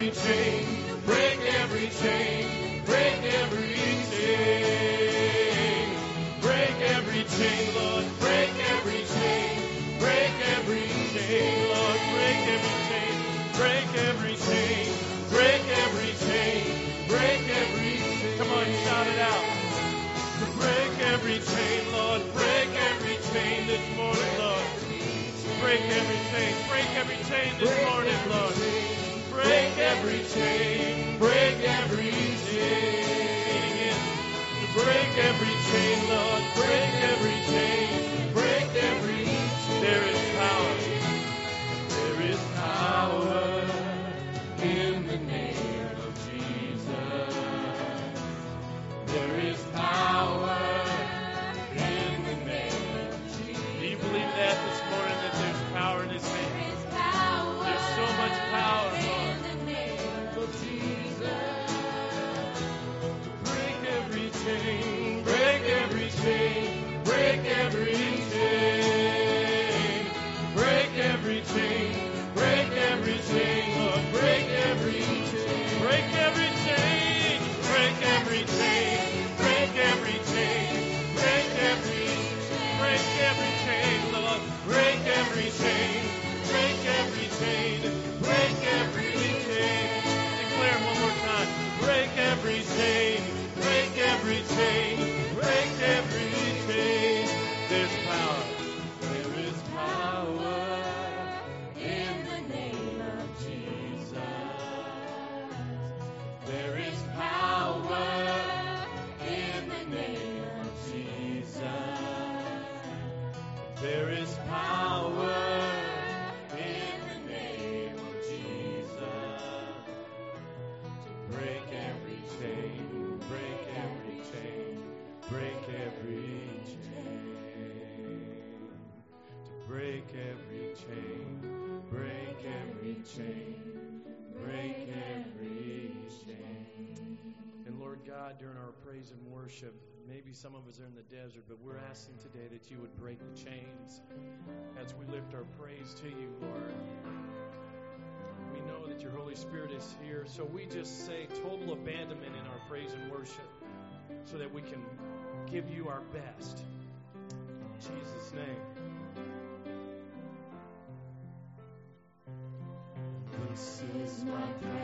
every chain, break every chain, break every chain, break every chain, Lord, break every chain, break every chain, Lord, break every chain, break every chain, break every chain, break every chain. Come on, shout it out. Break every chain, Lord, break every chain this morning, Lord. Break every chain, break every chain this morning, Lord. Break every chain, break every chain. Break every chain, Lord, break every chain, praise and worship, maybe some of us are in the desert, but we're asking today that you would break the chains as we lift our praise to you, Lord. We know that your Holy Spirit is here, so we just say total abandonment in our praise and worship so that we can give you our best. In Jesus' name. This is my prayer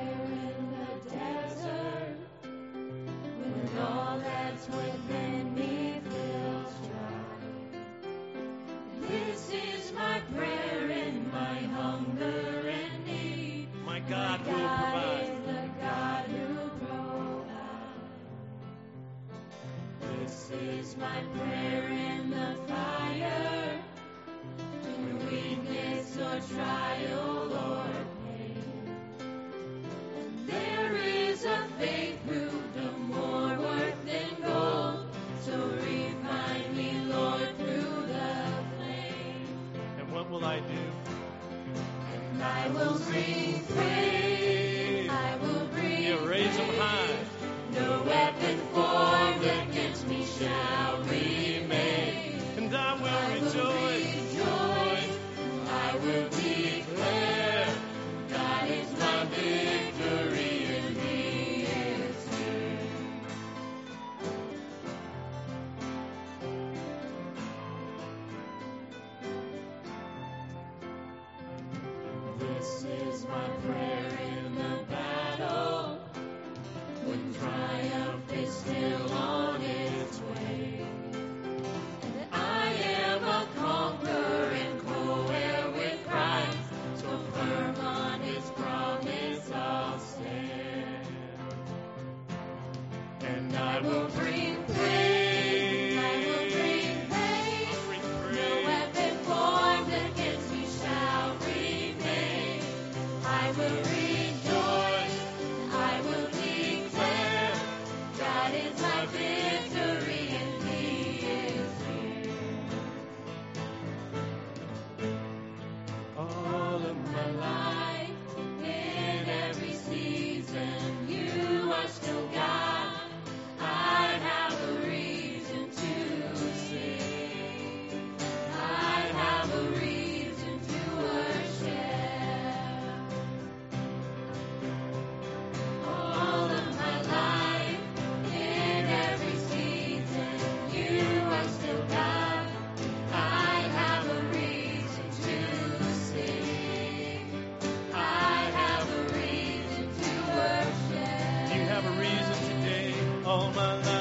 all my life.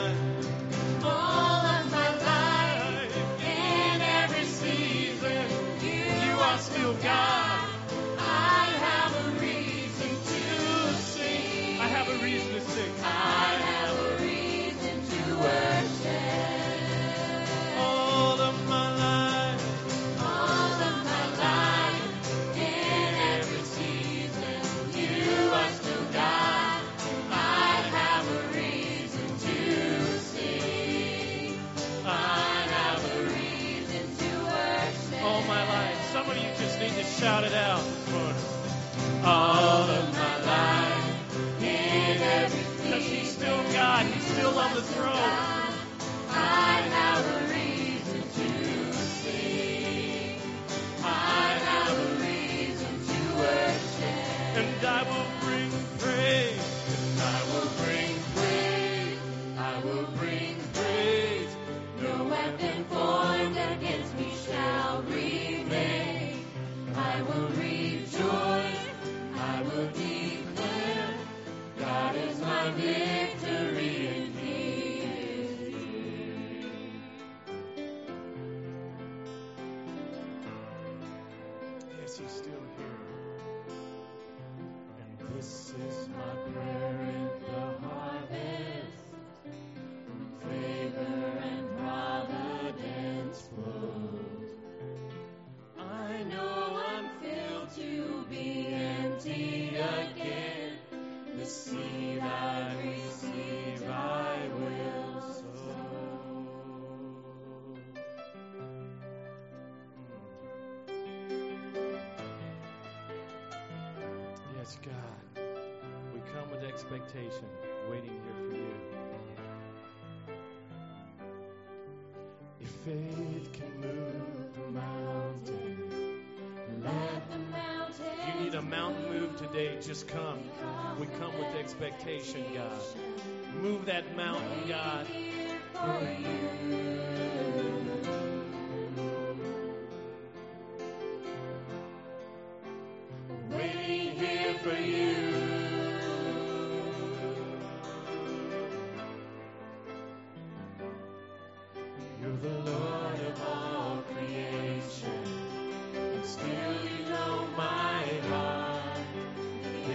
just come. We come with expectation, God. Move that mountain, God.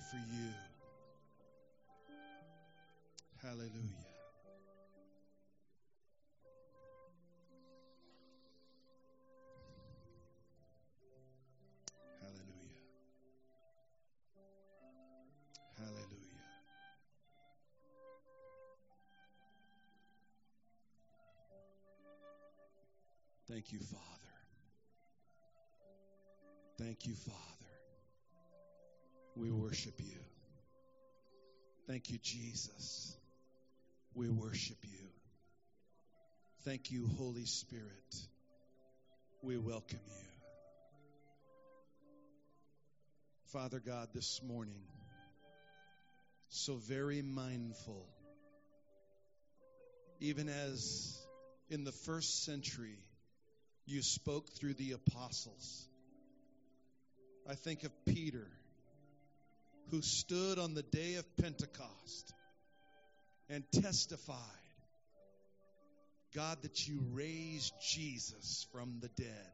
here for you. Hallelujah. Hallelujah. Hallelujah. Thank you, Father. Thank you, Father. We worship you. Thank you, Jesus. We worship you. Thank you, Holy Spirit. We welcome you. Father God, this morning, so very mindful, even as in the first century you spoke through the apostles. I think of Peter, who stood on the day of Pentecost and testified, God, that you raised Jesus from the dead.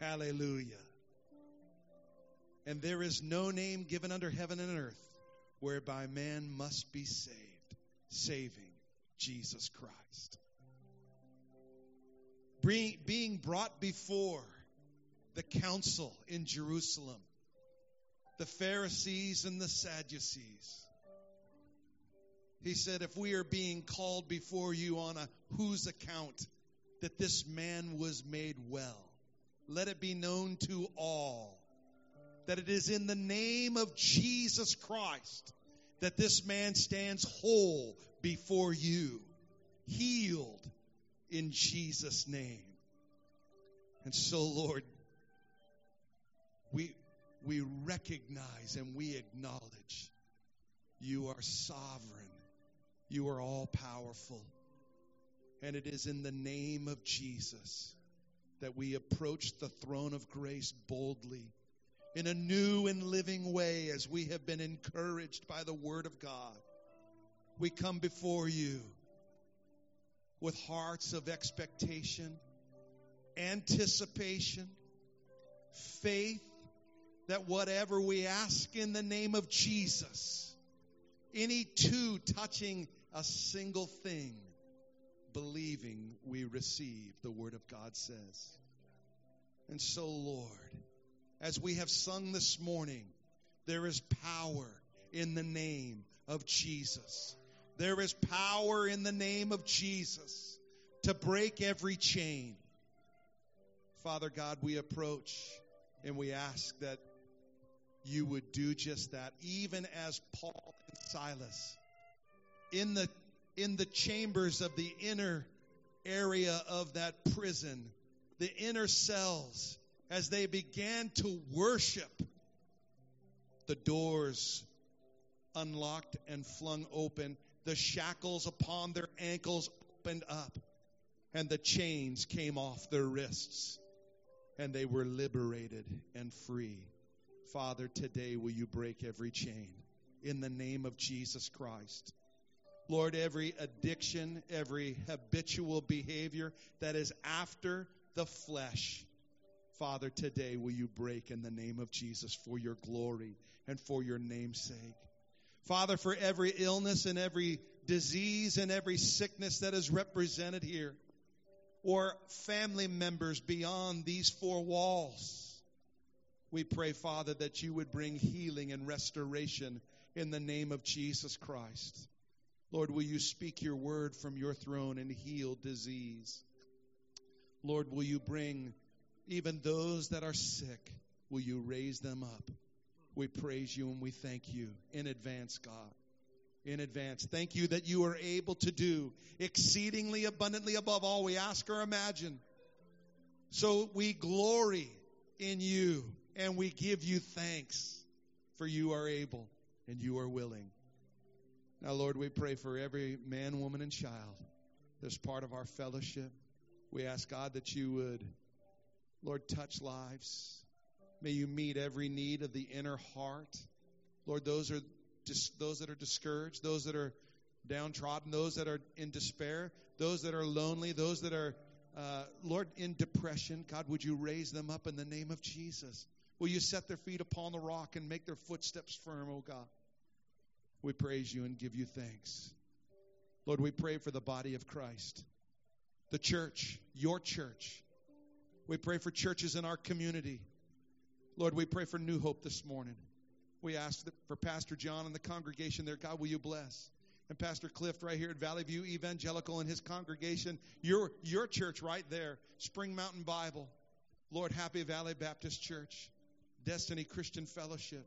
Hallelujah. And there is no name given under heaven and earth whereby man must be saved, saving Jesus Christ. Being- brought before the council in Jerusalem, the Pharisees and the Sadducees. He said, If we are being called before you on a whose account that this man was made well, let it be known to all that it is in the name of Jesus Christ that this man stands whole before you, healed in Jesus' name. And so, Lord, we, we recognize and we acknowledge you are sovereign, you are all powerful. And it is in the name of Jesus that we approach the throne of grace boldly in a new and living way as we have been encouraged by the Word of God. We come before you with hearts of expectation, anticipation, faith that whatever we ask in the name of Jesus, any two touching a single thing, believing we receive, the Word of God says. And so, Lord, as we have sung this morning, there is power in the name of Jesus. There is power in the name of Jesus to break every chain. Father God, we approach and we ask that you would do just that, even as Paul and Silas in the in the chambers of the inner area of that prison, the inner cells, as they began to worship, the doors unlocked and flung open, the shackles upon their ankles opened up, and the chains came off their wrists. and they were liberated and free. Father, today will you break every chain in the name of Jesus Christ. Lord, every addiction, every habitual behavior that is after the flesh, Father, today will you break in the name of Jesus for your glory and for your name's sake. Father, for every illness and every disease and every sickness that is represented here, or family members beyond these four walls, we pray, Father, that you would bring healing and restoration in the name of Jesus Christ. Lord, will you speak your word from your throne and heal disease? Lord, will you bring even those that are sick, will you raise them up? We praise you and we thank you in advance, God. In advance. Thank you that you are able to do exceedingly abundantly above all we ask or imagine. So we glory in you and we give you thanks for you are able and you are willing. Now, Lord, we pray for every man, woman, and child that's part of our fellowship. We ask God that you would, Lord, touch lives. May you meet every need of the inner heart. Lord, those are dis- those that are discouraged, those that are downtrodden, those that are in despair, those that are lonely, those that are, uh, Lord, in depression. God, would you raise them up in the name of Jesus? Will you set their feet upon the rock and make their footsteps firm, oh God? We praise you and give you thanks. Lord, we pray for the body of Christ, the church, your church. We pray for churches in our community. Lord, we pray for New Hope this morning. We ask for Pastor John and the congregation there. God, will you bless? And Pastor Cliff right here at Valley View Evangelical and his congregation, your, your church right there, Spring Mountain Bible, Lord, Happy Valley Baptist Church, Destiny Christian Fellowship,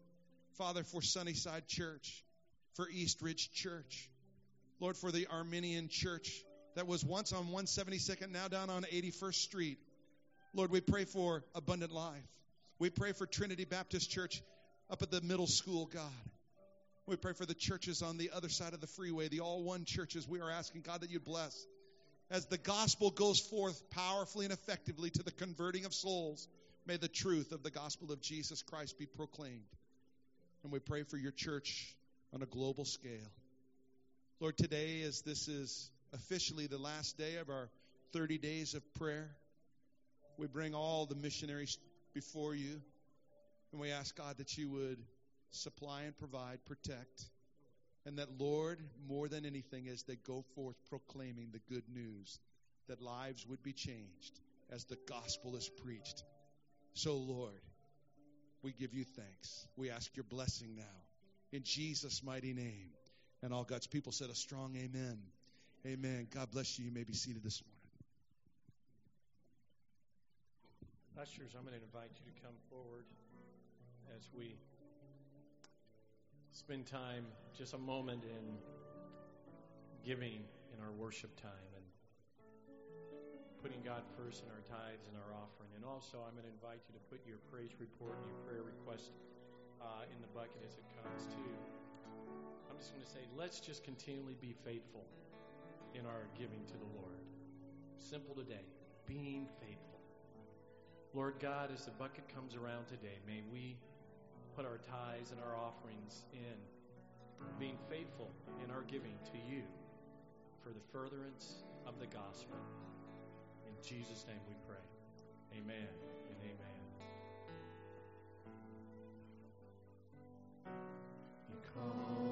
Father, for Sunnyside Church, for East Ridge Church, Lord, for the Armenian Church that was once on 172nd, now down on 81st Street. Lord, we pray for abundant life. We pray for Trinity Baptist Church up at the middle school, God. We pray for the churches on the other side of the freeway, the all one churches. We are asking, God, that you bless. As the gospel goes forth powerfully and effectively to the converting of souls, may the truth of the gospel of Jesus Christ be proclaimed. And we pray for your church on a global scale. Lord, today, as this is officially the last day of our 30 days of prayer, we bring all the missionaries before you. And we ask, God, that you would supply and provide, protect, and that, Lord, more than anything, as they go forth proclaiming the good news, that lives would be changed as the gospel is preached. So, Lord, we give you thanks. We ask your blessing now in Jesus' mighty name. And all God's people said a strong amen. Amen. God bless you. You may be seated this morning. Ushers, I'm going to invite you to come forward as we spend time, just a moment in giving in our worship time putting God first in our tithes and our offering. And also, I'm going to invite you to put your praise report and your prayer request uh, in the bucket as it comes too. I'm just going to say, let's just continually be faithful in our giving to the Lord. Simple today, being faithful. Lord God, as the bucket comes around today, may we put our tithes and our offerings in, being faithful in our giving to you for the furtherance of the gospel. Jesus' name we pray. Amen and amen. You Call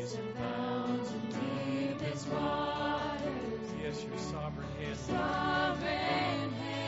Yes, your sovereign hand. Sovereign hand.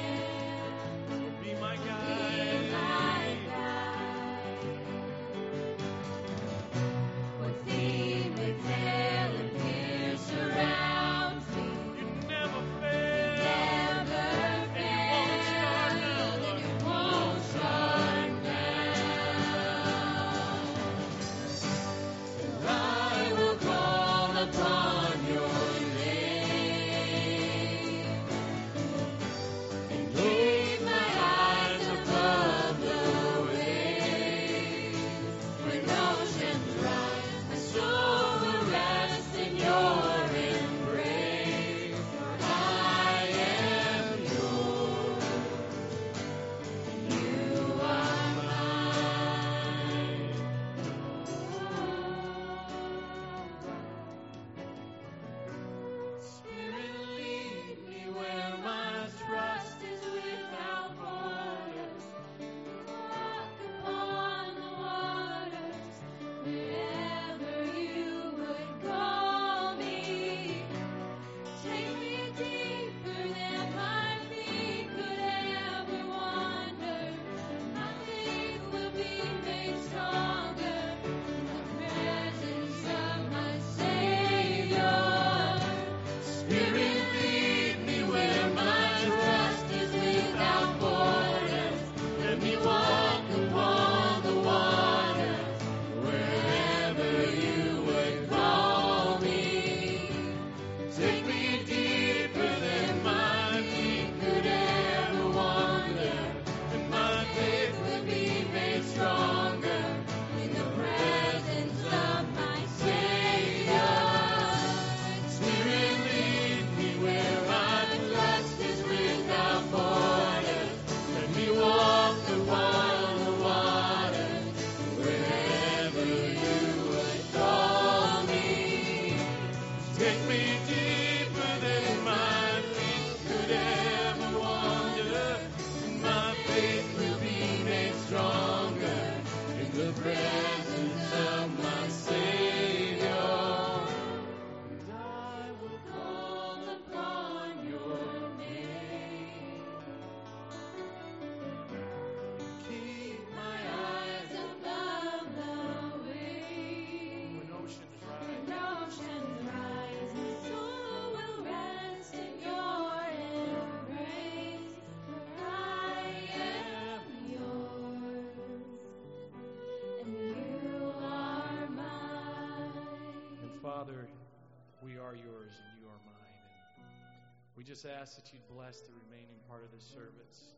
Are yours and you are mine. And we just ask that you'd bless the remaining part of this service.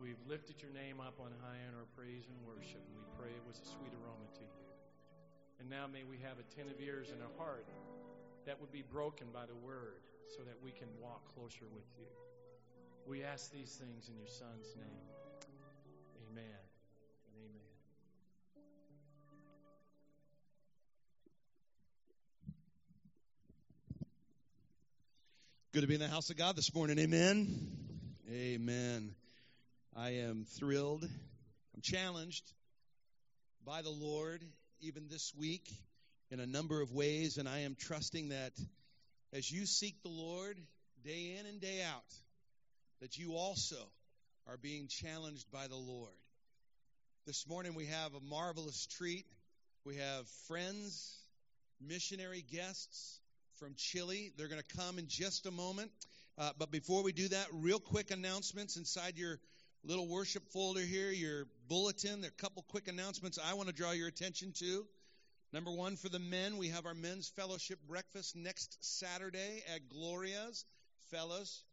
We've lifted your name up on high in our praise and worship, and we pray it was a sweet aroma to you. And now may we have attentive ears and a heart that would be broken by the word so that we can walk closer with you. We ask these things in your Son's name. Amen Good to be in the house of God this morning. Amen. Amen. I am thrilled. I'm challenged by the Lord even this week in a number of ways, and I am trusting that as you seek the Lord day in and day out, that you also are being challenged by the Lord. This morning we have a marvelous treat. We have friends, missionary guests from Chile. They're going to come in just a moment. Uh, but before we do that, real quick announcements inside your little worship folder here, your bulletin. There are a couple quick announcements I want to draw your attention to. Number one, for the men, we have our men's fellowship breakfast next Saturday at Gloria's. Fellas,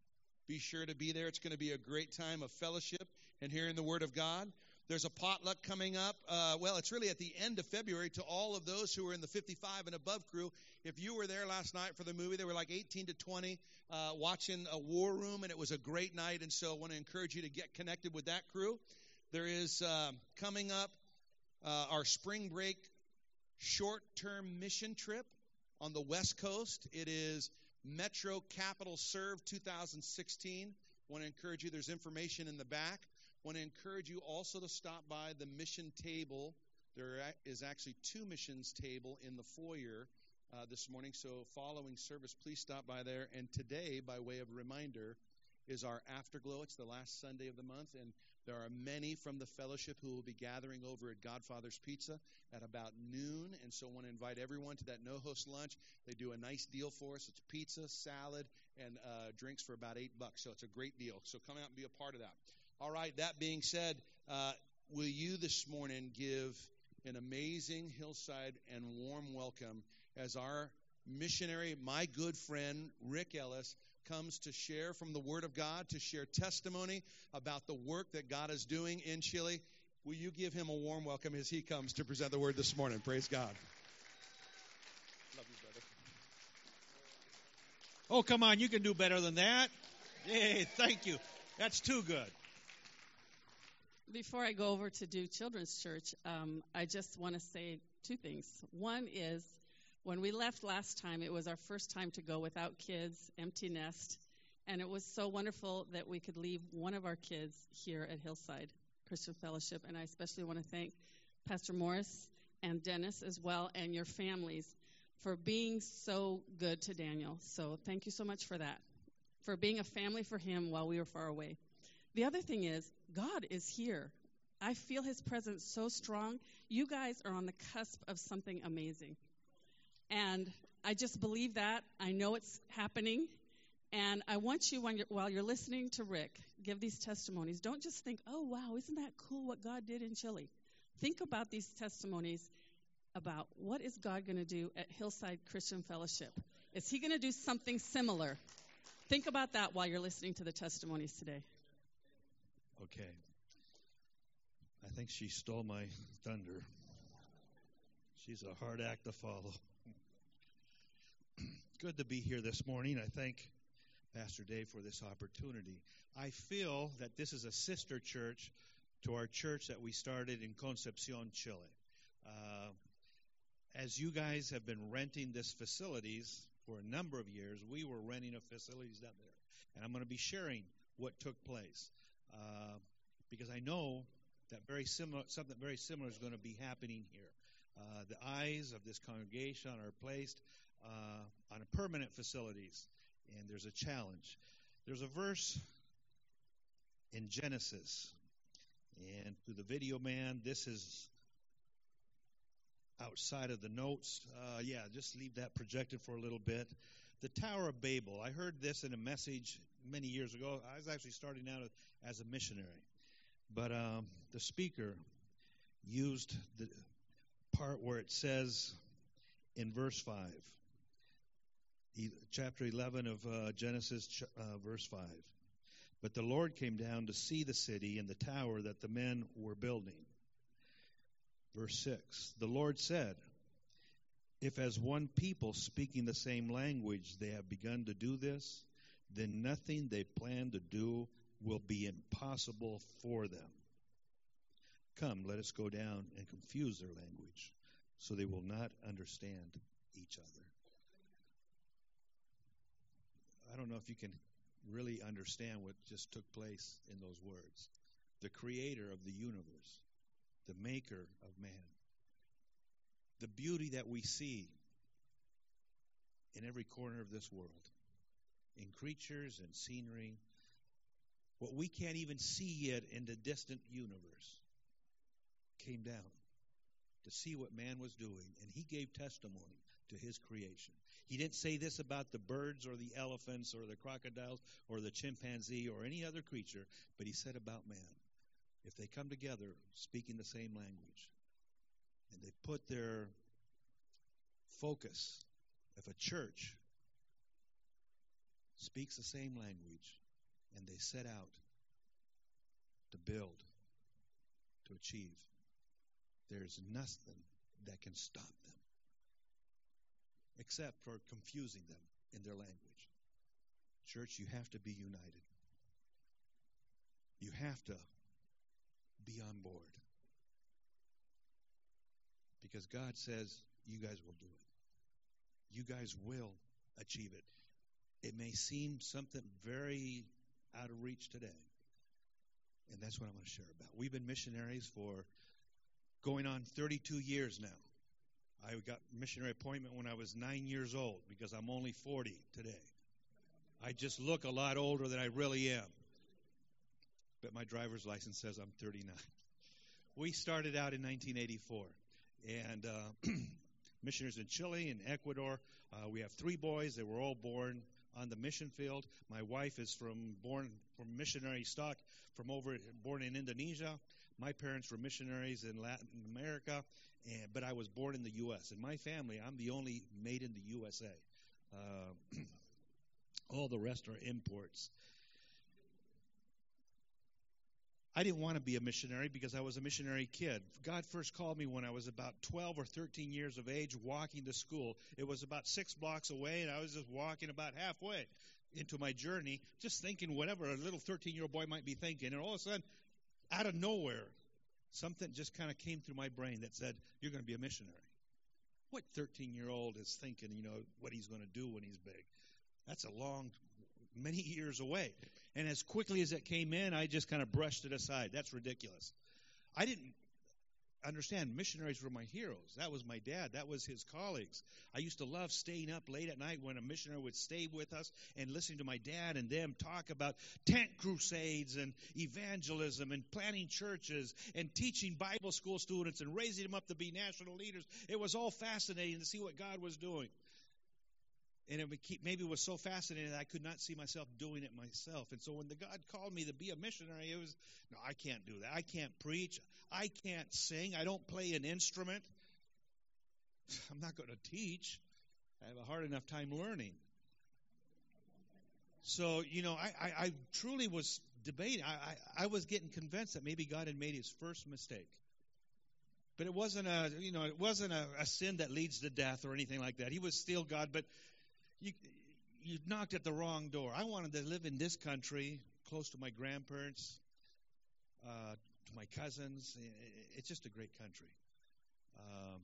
be sure to be there. It's going to be a great time of fellowship and hearing the Word of God. There's a potluck coming up. Uh, well, it's really at the end of February to all of those who are in the 55 and above crew. If you were there last night for the movie, there were like 18 to 20 uh, watching a war room, and it was a great night. And so I want to encourage you to get connected with that crew. There is uh, coming up uh, our spring break short term mission trip on the West Coast. It is Metro Capital Serve 2016. I Want to encourage you, there's information in the back. Want to encourage you also to stop by the mission table. There is actually two missions table in the foyer. uh, this morning. So, following service, please stop by there. And today, by way of reminder, is our afterglow. It's the last Sunday of the month, and there are many from the fellowship who will be gathering over at Godfather's Pizza at about noon. And so, I want to invite everyone to that no host lunch. They do a nice deal for us. It's pizza, salad, and uh, drinks for about eight bucks. So, it's a great deal. So, come out and be a part of that. All right, that being said, uh, will you this morning give an amazing hillside and warm welcome as our missionary, my good friend, Rick Ellis, comes to share from the Word of God, to share testimony about the work that God is doing in Chile. Will you give him a warm welcome as he comes to present the Word this morning? Praise God. Love you, brother. Oh, come on, you can do better than that. Yay, thank you. That's too good. Before I go over to do Children's Church, um, I just want to say two things. One is when we left last time, it was our first time to go without kids, empty nest, and it was so wonderful that we could leave one of our kids here at Hillside Christian Fellowship. And I especially want to thank Pastor Morris and Dennis as well, and your families for being so good to Daniel. So thank you so much for that, for being a family for him while we were far away. The other thing is, God is here. I feel his presence so strong. You guys are on the cusp of something amazing. And I just believe that. I know it's happening. And I want you, you're, while you're listening to Rick give these testimonies, don't just think, oh, wow, isn't that cool what God did in Chile? Think about these testimonies about what is God going to do at Hillside Christian Fellowship? Is he going to do something similar? Think about that while you're listening to the testimonies today. Okay. I think she stole my thunder. She's a hard act to follow. Good to be here this morning. I thank Pastor Dave for this opportunity. I feel that this is a sister church to our church that we started in Concepcion, Chile. Uh, as you guys have been renting this facilities for a number of years, we were renting a facilities down there. And I'm going to be sharing what took place. Uh, because I know that very similar, something very similar is going to be happening here. Uh, the eyes of this congregation are placed uh, on permanent facilities, and there's a challenge. There's a verse in Genesis, and to the video man, this is outside of the notes. Uh, yeah, just leave that projected for a little bit. The Tower of Babel. I heard this in a message many years ago. I was actually starting out as a missionary. But um, the speaker used the part where it says in verse 5, chapter 11 of uh, Genesis, uh, verse 5. But the Lord came down to see the city and the tower that the men were building. Verse 6 The Lord said, If as one people speaking the same language they have begun to do this, then nothing they plan to do will be impossible for them. Come, let us go down and confuse their language, so they will not understand each other. I don't know if you can really understand what just took place in those words. The creator of the universe, the maker of man, the beauty that we see in every corner of this world, in creatures and scenery, what we can't even see yet in the distant universe came down to see what man was doing, and he gave testimony to his creation. He didn't say this about the birds or the elephants or the crocodiles or the chimpanzee or any other creature, but he said about man. If they come together speaking the same language and they put their focus, if a church speaks the same language and they set out to build, to achieve, there's nothing that can stop them except for confusing them in their language. Church, you have to be united. You have to be on board. Because God says you guys will do it. You guys will achieve it. It may seem something very out of reach today. And that's what I want to share about. We've been missionaries for going on 32 years now. I got missionary appointment when I was nine years old because I'm only 40 today. I just look a lot older than I really am. But my driver's license says I'm 39. We started out in 1984, and uh, missionaries in Chile and Ecuador. Uh, we have three boys. They were all born on the mission field. My wife is from born from missionary stock from over born in Indonesia. My parents were missionaries in Latin America, and, but I was born in the U.S. In my family, I'm the only made in the USA. Uh, all the rest are imports. I didn't want to be a missionary because I was a missionary kid. God first called me when I was about 12 or 13 years of age, walking to school. It was about six blocks away, and I was just walking about halfway into my journey, just thinking whatever a little 13 year old boy might be thinking. And all of a sudden, out of nowhere, something just kind of came through my brain that said, You're going to be a missionary. What 13 year old is thinking, you know, what he's going to do when he's big? That's a long, many years away. And as quickly as it came in, I just kind of brushed it aside. That's ridiculous. I didn't understand missionaries were my heroes. That was my dad. That was his colleagues. I used to love staying up late at night when a missionary would stay with us and listening to my dad and them talk about tent crusades and evangelism and planting churches and teaching Bible school students and raising them up to be national leaders. It was all fascinating to see what God was doing and it keep, maybe was so fascinating that I could not see myself doing it myself. And so when the God called me to be a missionary, it was no, I can't do that. I can't preach. I can't sing. I don't play an instrument. I'm not going to teach. I have a hard enough time learning. So you know, I, I, I truly was debating. I, I, I was getting convinced that maybe God had made His first mistake. But it wasn't a, you know, it wasn't a, a sin that leads to death or anything like that. He was still God, but you, you knocked at the wrong door. I wanted to live in this country, close to my grandparents, uh, to my cousins. It's just a great country. Um,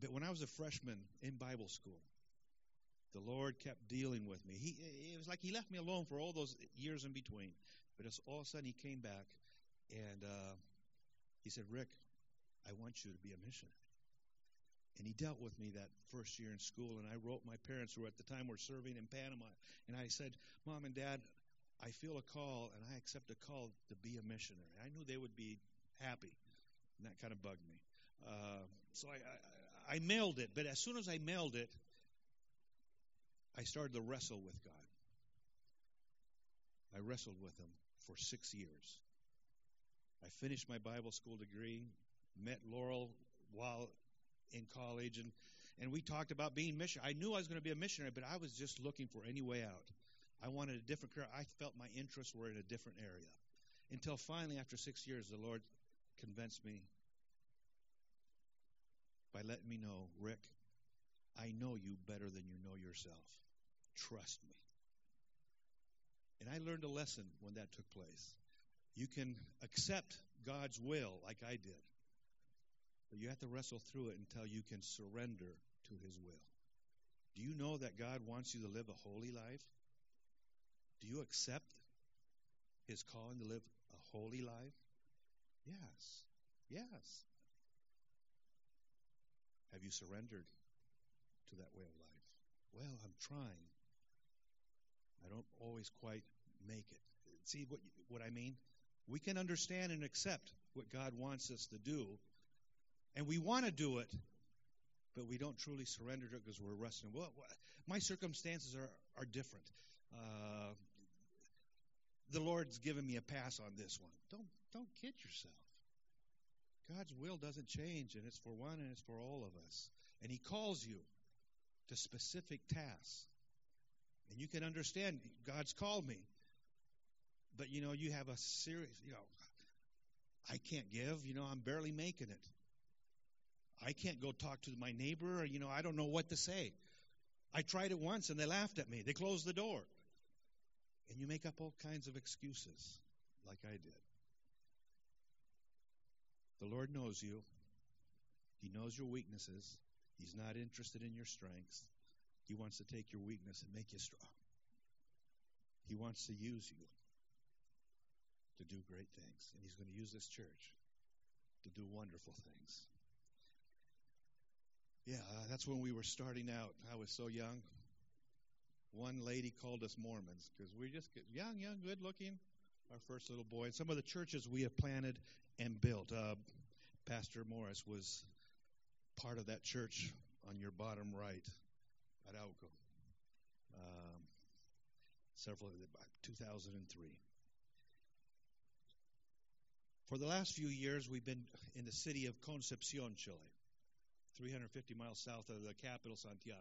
but when I was a freshman in Bible school, the Lord kept dealing with me. He, it was like He left me alone for all those years in between. But it's all of a sudden, He came back and uh, He said, Rick, I want you to be a missionary. And he dealt with me that first year in school. And I wrote my parents, who at the time were serving in Panama, and I said, Mom and Dad, I feel a call, and I accept a call to be a missionary. I knew they would be happy, and that kind of bugged me. Uh, so I, I, I mailed it, but as soon as I mailed it, I started to wrestle with God. I wrestled with Him for six years. I finished my Bible school degree, met Laurel while in college, and and we talked about being mission. I knew I was going to be a missionary, but I was just looking for any way out. I wanted a different career. I felt my interests were in a different area. Until finally, after six years, the Lord convinced me by letting me know, Rick, I know you better than you know yourself. Trust me. And I learned a lesson when that took place. You can accept God's will like I did, but you have to wrestle through it until you can surrender to His will. Do you know that God wants you to live a holy life? Do you accept His calling to live a holy life? Yes. Yes. Have you surrendered to that way of life? Well, I'm trying. I don't always quite make it. See what what I mean? We can understand and accept what God wants us to do, and we want to do it, but we don't truly surrender to it because we're wrestling. Well, my circumstances are, are different. Uh, the Lord's given me a pass on this one. Don't don't kid yourself. God's will doesn't change, and it's for one and it's for all of us. And He calls you to specific tasks. And you can understand God's called me. But you know, you have a serious, you know, I can't give, you know, I'm barely making it. I can't go talk to my neighbor, or, you know, I don't know what to say. I tried it once and they laughed at me. They closed the door. And you make up all kinds of excuses, like I did. The Lord knows you. He knows your weaknesses. He's not interested in your strengths. He wants to take your weakness and make you strong. He wants to use you to do great things. And He's going to use this church to do wonderful things. Yeah, uh, that's when we were starting out. I was so young. One lady called us Mormons because we just get young, young, good looking. Our first little boy. Some of the churches we have planted and built. Uh, Pastor Morris was part of that church on your bottom right at Auco. Um, several of them, 2003. For the last few years, we've been in the city of Concepcion, Chile, 350 miles south of the capital, Santiago,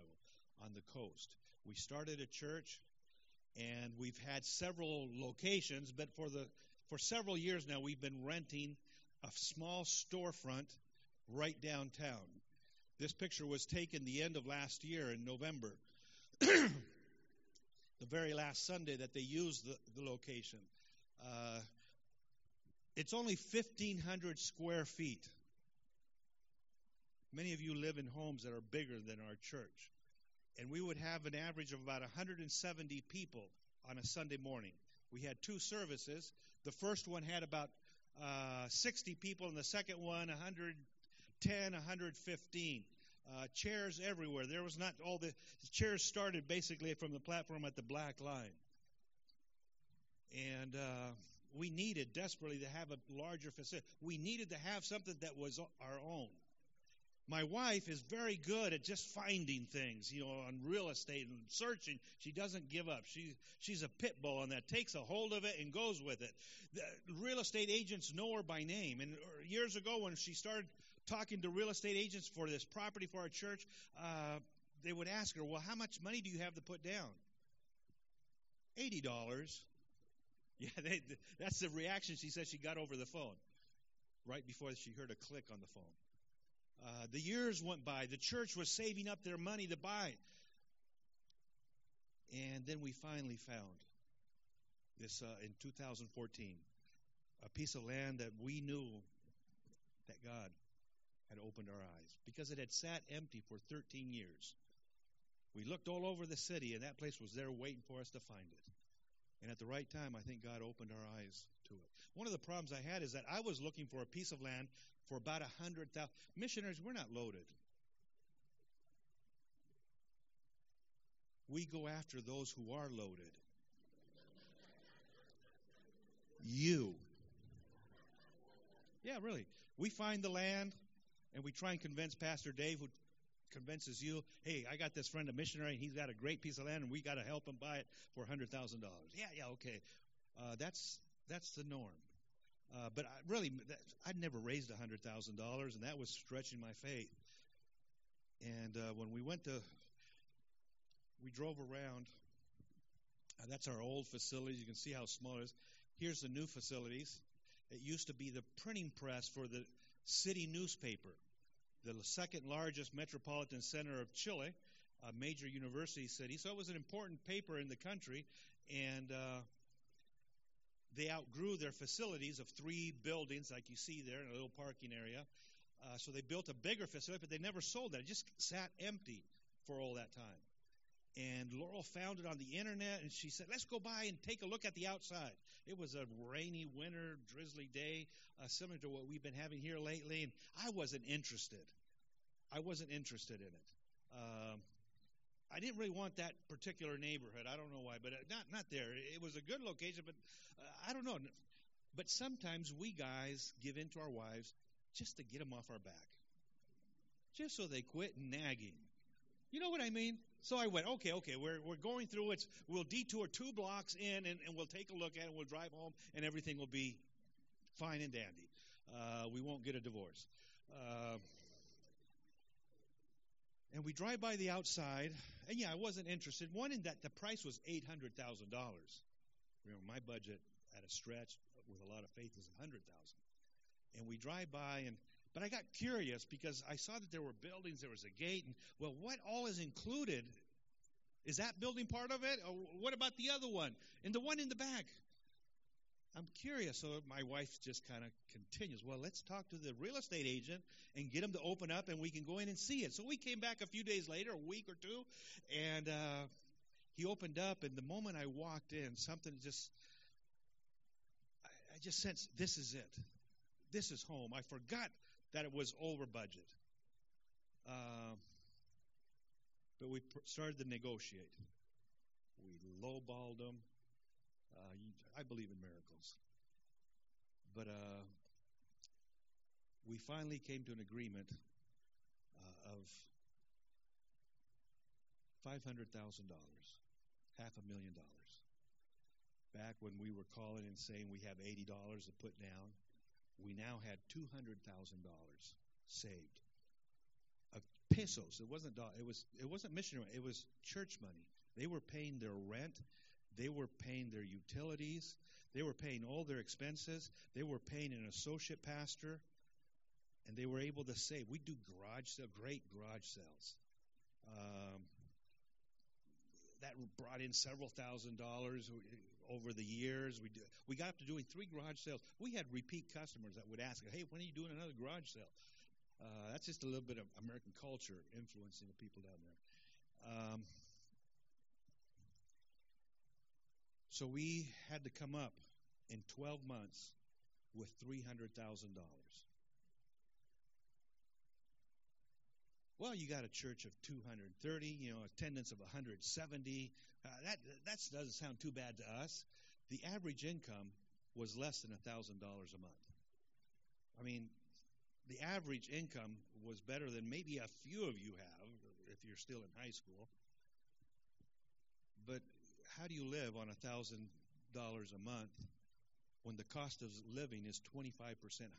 on the coast. We started a church, and we've had several locations, but for the for several years now, we've been renting a small storefront right downtown. This picture was taken the end of last year in November, the very last Sunday that they used the, the location. Uh, it's only 1,500 square feet. Many of you live in homes that are bigger than our church. And we would have an average of about 170 people on a Sunday morning. We had two services. The first one had about uh, 60 people, and the second one 110, 115. Uh, chairs everywhere. There was not all the, the chairs started basically from the platform at the black line. And uh, we needed desperately to have a larger facility. We needed to have something that was our own. My wife is very good at just finding things, you know, on real estate and searching. She doesn't give up. She, she's a pit bull on that, takes a hold of it and goes with it. The real estate agents know her by name. And years ago, when she started talking to real estate agents for this property for our church, uh, they would ask her, Well, how much money do you have to put down? $80. Yeah, they, that's the reaction she said she got over the phone right before she heard a click on the phone. Uh, the years went by. The church was saving up their money to buy. And then we finally found this uh, in 2014 a piece of land that we knew that God had opened our eyes because it had sat empty for 13 years. We looked all over the city, and that place was there waiting for us to find it. And at the right time, I think God opened our eyes to it. One of the problems I had is that I was looking for a piece of land for about a hundred thousand. Missionaries, we're not loaded. We go after those who are loaded. You. Yeah, really. We find the land and we try and convince Pastor Dave, who convinces you, hey, I got this friend, a missionary, and he's got a great piece of land, and we got to help him buy it for $100,000. Yeah, yeah, okay. Uh, that's that's the norm. Uh, but I, really, that, I'd never raised $100,000, and that was stretching my faith. And uh, when we went to, we drove around. Uh, that's our old facilities. You can see how small it is. Here's the new facilities. It used to be the printing press for the city newspaper the second largest metropolitan center of Chile, a major university city. So it was an important paper in the country, and uh, they outgrew their facilities of three buildings, like you see there in a little parking area. Uh, so they built a bigger facility, but they never sold that. It just sat empty for all that time. And Laurel found it on the internet, and she said, "Let's go by and take a look at the outside." It was a rainy, winter, drizzly day, uh, similar to what we've been having here lately, and I wasn't interested. I wasn't interested in it. Um, I didn't really want that particular neighborhood. I don't know why, but uh, not not there. It was a good location, but uh, I don't know. But sometimes we guys give in to our wives just to get them off our back, just so they quit nagging. You know what I mean? So I went, okay, okay, we're, we're going through it. We'll detour two blocks in and, and we'll take a look at it. We'll drive home and everything will be fine and dandy. Uh, we won't get a divorce. Uh, and we drive by the outside, and yeah, I wasn't interested. One in that the price was eight hundred thousand dollars. Remember, my budget at a stretch with a lot of faith is a hundred thousand. And we drive by, and but I got curious because I saw that there were buildings, there was a gate, and well, what all is included? Is that building part of it? Or what about the other one? And the one in the back? I'm curious. So my wife just kind of continues. Well, let's talk to the real estate agent and get him to open up, and we can go in and see it. So we came back a few days later, a week or two, and uh, he opened up. And the moment I walked in, something just I, I just sensed this is it. This is home. I forgot that it was over budget. Uh, But we started to negotiate. We lowballed them. Uh, you, I believe in miracles. But uh, we finally came to an agreement uh, of $500,000, half a million dollars. Back when we were calling and saying we have $80 to put down, we now had $200,000 saved of pesos. It wasn't do- it was it wasn't missionary. It was church money. They were paying their rent. They were paying their utilities. They were paying all their expenses. They were paying an associate pastor, and they were able to save. We do garage sale, great garage sales. Um, that brought in several thousand dollars over the years. We do, we got up to doing three garage sales. We had repeat customers that would ask, "Hey, when are you doing another garage sale?" Uh, that's just a little bit of American culture influencing the people down there. Um, so we had to come up in 12 months with $300,000. Well, you got a church of 230, you know, attendance of 170. Uh, that that doesn't sound too bad to us. The average income was less than $1,000 a month. I mean, the average income was better than maybe a few of you have if you're still in high school. But how do you live on a thousand dollars a month when the cost of living is 25%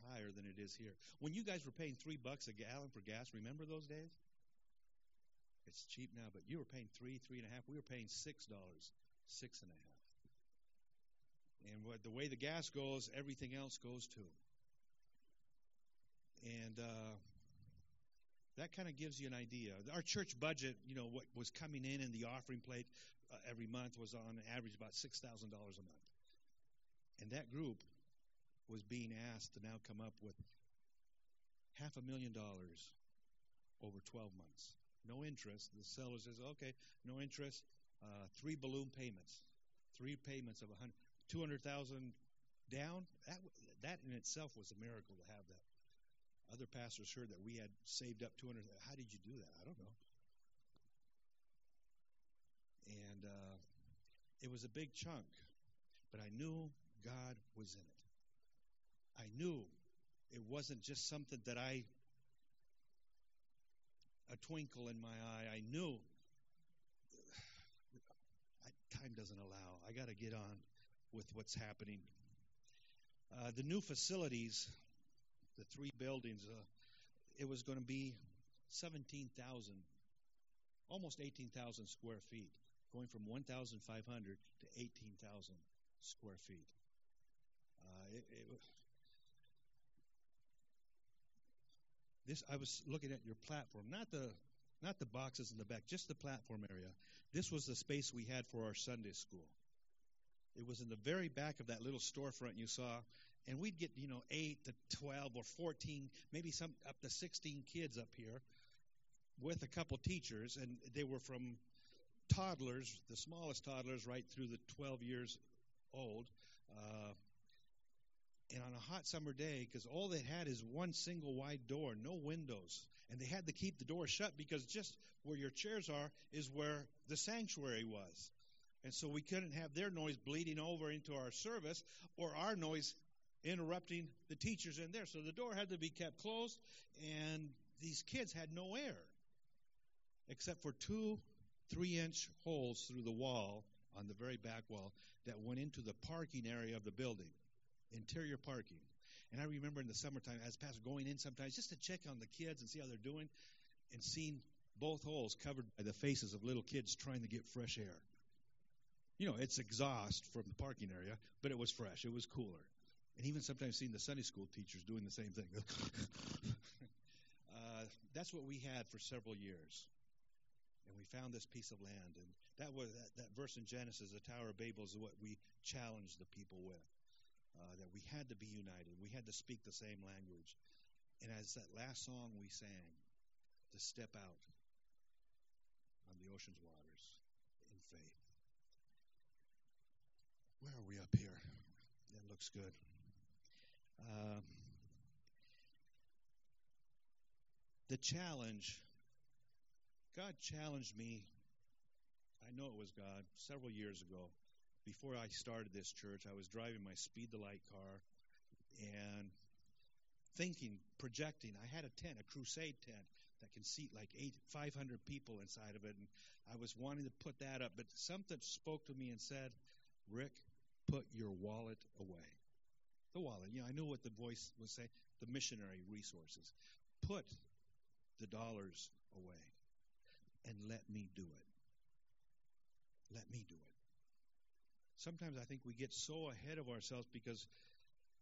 higher than it is here? When you guys were paying three bucks a gallon for gas, remember those days? It's cheap now, but you were paying three, three and a half. We were paying six dollars, six and a half. And what, the way the gas goes, everything else goes too. And uh, that kind of gives you an idea. Our church budget, you know, what was coming in in the offering plate uh, every month was on average about $6,000 a month. And that group was being asked to now come up with half a million dollars over 12 months. No interest. The seller says, okay, no interest. Uh, three balloon payments, three payments of 100, 200,000 down. That, that in itself was a miracle to have that. Other pastors heard that we had saved up 200. How did you do that? I don't know. And uh, it was a big chunk, but I knew God was in it. I knew it wasn't just something that I, a twinkle in my eye. I knew time doesn't allow. I got to get on with what's happening. Uh, the new facilities, the three buildings, uh, it was going to be 17,000, almost 18,000 square feet, going from 1,500 to 18,000 square feet. Uh, it, it, this I was looking at your platform, not the not the boxes in the back, just the platform area. This was the space we had for our Sunday school. It was in the very back of that little storefront you saw, and we'd get you know eight to twelve or fourteen, maybe some up to sixteen kids up here, with a couple teachers, and they were from toddlers, the smallest toddlers, right through the twelve years old. Uh, and on a hot summer day, because all they had is one single wide door, no windows, and they had to keep the door shut because just where your chairs are is where the sanctuary was. And so we couldn't have their noise bleeding over into our service or our noise interrupting the teachers in there. So the door had to be kept closed, and these kids had no air except for two three inch holes through the wall on the very back wall that went into the parking area of the building, interior parking. And I remember in the summertime, as pastor, going in sometimes just to check on the kids and see how they're doing, and seeing both holes covered by the faces of little kids trying to get fresh air. You know, it's exhaust from the parking area, but it was fresh. It was cooler. And even sometimes seeing the Sunday school teachers doing the same thing. uh, that's what we had for several years. And we found this piece of land. And that was that, that verse in Genesis, the Tower of Babel, is what we challenged the people with. Uh, that we had to be united. We had to speak the same language. And as that last song we sang, to step out on the ocean's waters in faith. Where are we up here? That looks good. Uh, the challenge God challenged me. I know it was God several years ago. Before I started this church, I was driving my Speed the Light car and thinking, projecting. I had a tent, a crusade tent that can seat like eight, 500 people inside of it, and I was wanting to put that up. But something spoke to me and said, "Rick, put your wallet away." The wallet. You know, I knew what the voice would say. The missionary resources. Put the dollars away and let me do it. Let me do it. Sometimes I think we get so ahead of ourselves because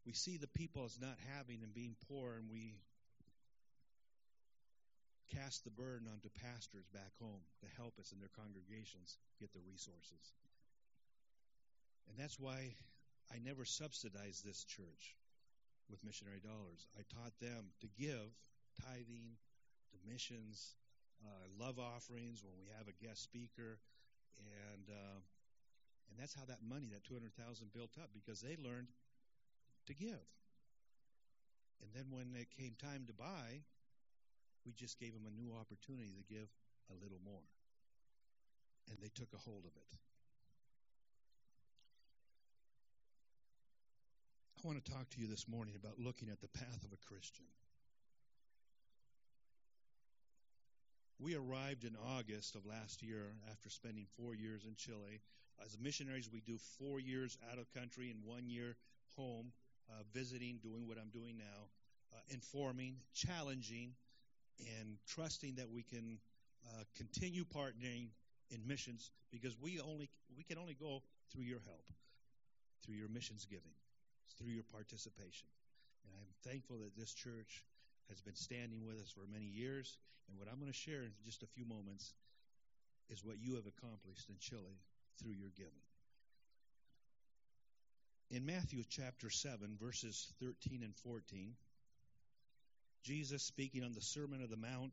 we see the people as not having and being poor, and we cast the burden onto pastors back home to help us in their congregations get the resources. And that's why I never subsidized this church with missionary dollars. I taught them to give tithing, to missions, uh, love offerings when we have a guest speaker, and uh, and that's how that money, that two hundred thousand, built up because they learned to give. And then when it came time to buy, we just gave them a new opportunity to give a little more. And they took a hold of it. Want to talk to you this morning about looking at the path of a Christian. We arrived in August of last year after spending four years in Chile. As missionaries, we do four years out of country and one year home, uh, visiting, doing what I'm doing now, uh, informing, challenging, and trusting that we can uh, continue partnering in missions because we only we can only go through your help, through your missions giving, through your participation. And I'm thankful that this church has been standing with us for many years. And what I'm going to share in just a few moments is what you have accomplished in Chile through your giving. In Matthew chapter 7, verses 13 and 14, Jesus speaking on the Sermon of the Mount,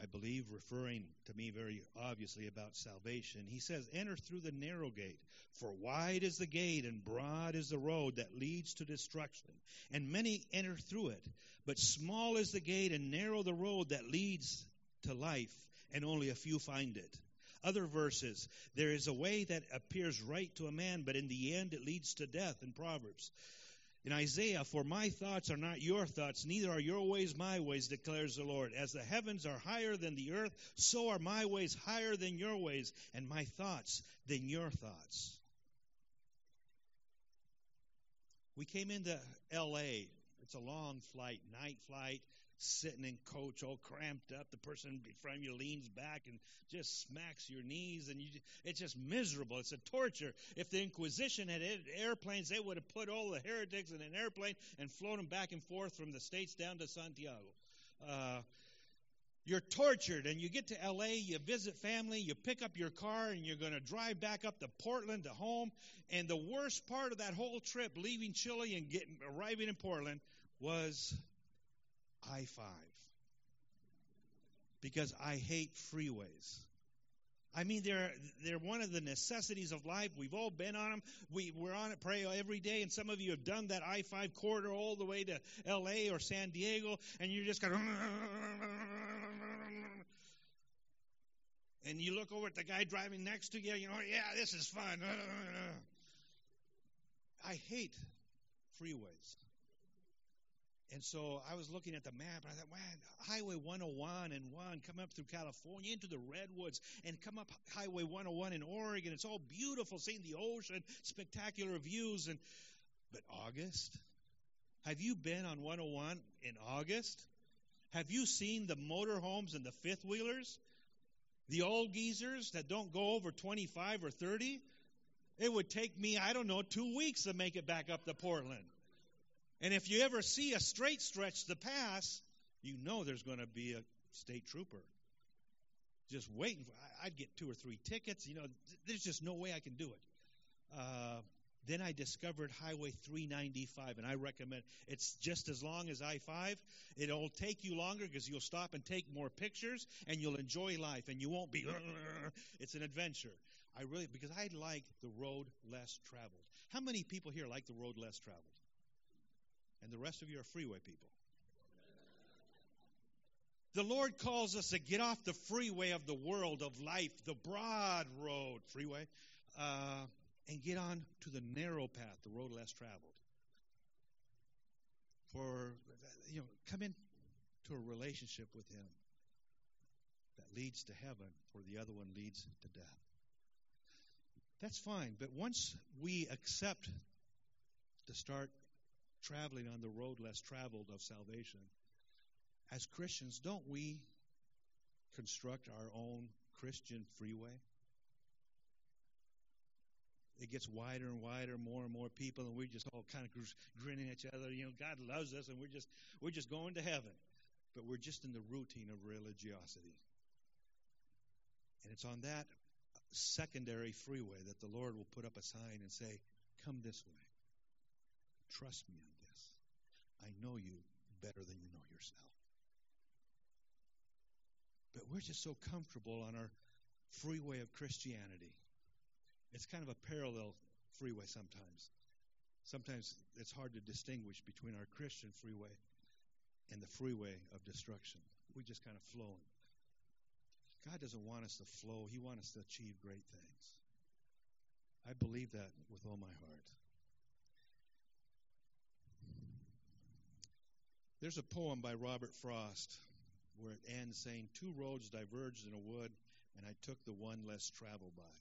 I believe referring to me very obviously about salvation, he says, Enter through the narrow gate, for wide is the gate and broad is the road that leads to destruction, and many enter through it. But small is the gate and narrow the road that leads to life, and only a few find it. Other verses, there is a way that appears right to a man, but in the end it leads to death in Proverbs. In Isaiah, for my thoughts are not your thoughts, neither are your ways my ways, declares the Lord. As the heavens are higher than the earth, so are my ways higher than your ways, and my thoughts than your thoughts. We came into L.A. It's a long flight, night flight, sitting in coach all cramped up. The person in front of you leans back and just smacks your knees, and you, it's just miserable. It's a torture. If the Inquisition had airplanes, they would have put all the heretics in an airplane and flown them back and forth from the States down to Santiago. Uh, you're tortured, and you get to LA, you visit family, you pick up your car, and you're going to drive back up to Portland to home. And the worst part of that whole trip, leaving Chile and getting arriving in Portland, was I 5 because I hate freeways. I mean, they're they're one of the necessities of life. We've all been on them. We we're on it, pray every day, and some of you have done that I-5 corridor all the way to L.A. or San Diego, and you're just going. And you look over at the guy driving next to you. You know, yeah, this is fun. I hate freeways. And so I was looking at the map and I thought, man, Highway 101 and 1 come up through California into the redwoods and come up Highway 101 in Oregon. It's all beautiful, seeing the ocean, spectacular views. And but August, have you been on 101 in August? Have you seen the motorhomes and the fifth wheelers? The old geezers that don't go over 25 or 30? It would take me, I don't know, two weeks to make it back up to Portland. And if you ever see a straight stretch to pass, you know there's going to be a state trooper just waiting. For, I'd get two or three tickets. You know, there's just no way I can do it. Uh, then I discovered Highway 395, and I recommend it's just as long as I 5. It'll take you longer because you'll stop and take more pictures, and you'll enjoy life, and you won't be. it's an adventure. I really because I like the road less traveled. How many people here like the road less traveled? And the rest of you are freeway people. The Lord calls us to get off the freeway of the world of life, the broad road, freeway, uh, and get on to the narrow path, the road less traveled. For, you know, come into a relationship with Him that leads to heaven, or the other one leads to death. That's fine, but once we accept to start traveling on the road less traveled of salvation, as Christians, don't we construct our own Christian freeway? It gets wider and wider, more and more people, and we're just all kind of grinning at each other. You know, God loves us, and we're just we're just going to heaven, but we're just in the routine of religiosity. And it's on that secondary freeway that the Lord will put up a sign and say, "Come this way. Trust me. I know you better than you know yourself." But we're just so comfortable on our freeway of Christianity. It's kind of a parallel freeway sometimes. Sometimes it's hard to distinguish between our Christian freeway and the freeway of destruction. We just kind of flow. God doesn't want us to flow, He wants us to achieve great things. I believe that with all my heart. There's a poem by Robert Frost where it ends saying, Two roads diverged in a wood, and I took the one less traveled by.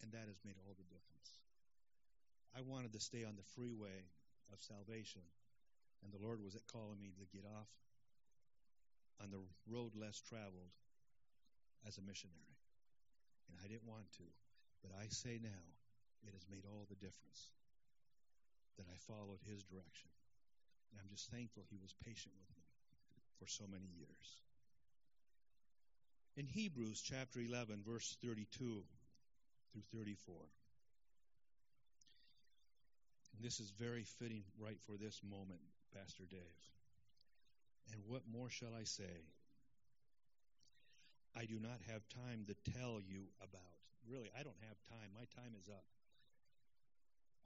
And that has made all the difference. I wanted to stay on the freeway of salvation, and the Lord was calling me to get off on the road less traveled as a missionary. And I didn't want to, but I say now, it has made all the difference that I followed his direction. And I'm just thankful he was patient with me for so many years. In Hebrews chapter 11, verse 32 through 34. And this is very fitting right for this moment, Pastor Dave. And what more shall I say? I do not have time to tell you about. Really, I don't have time. My time is up.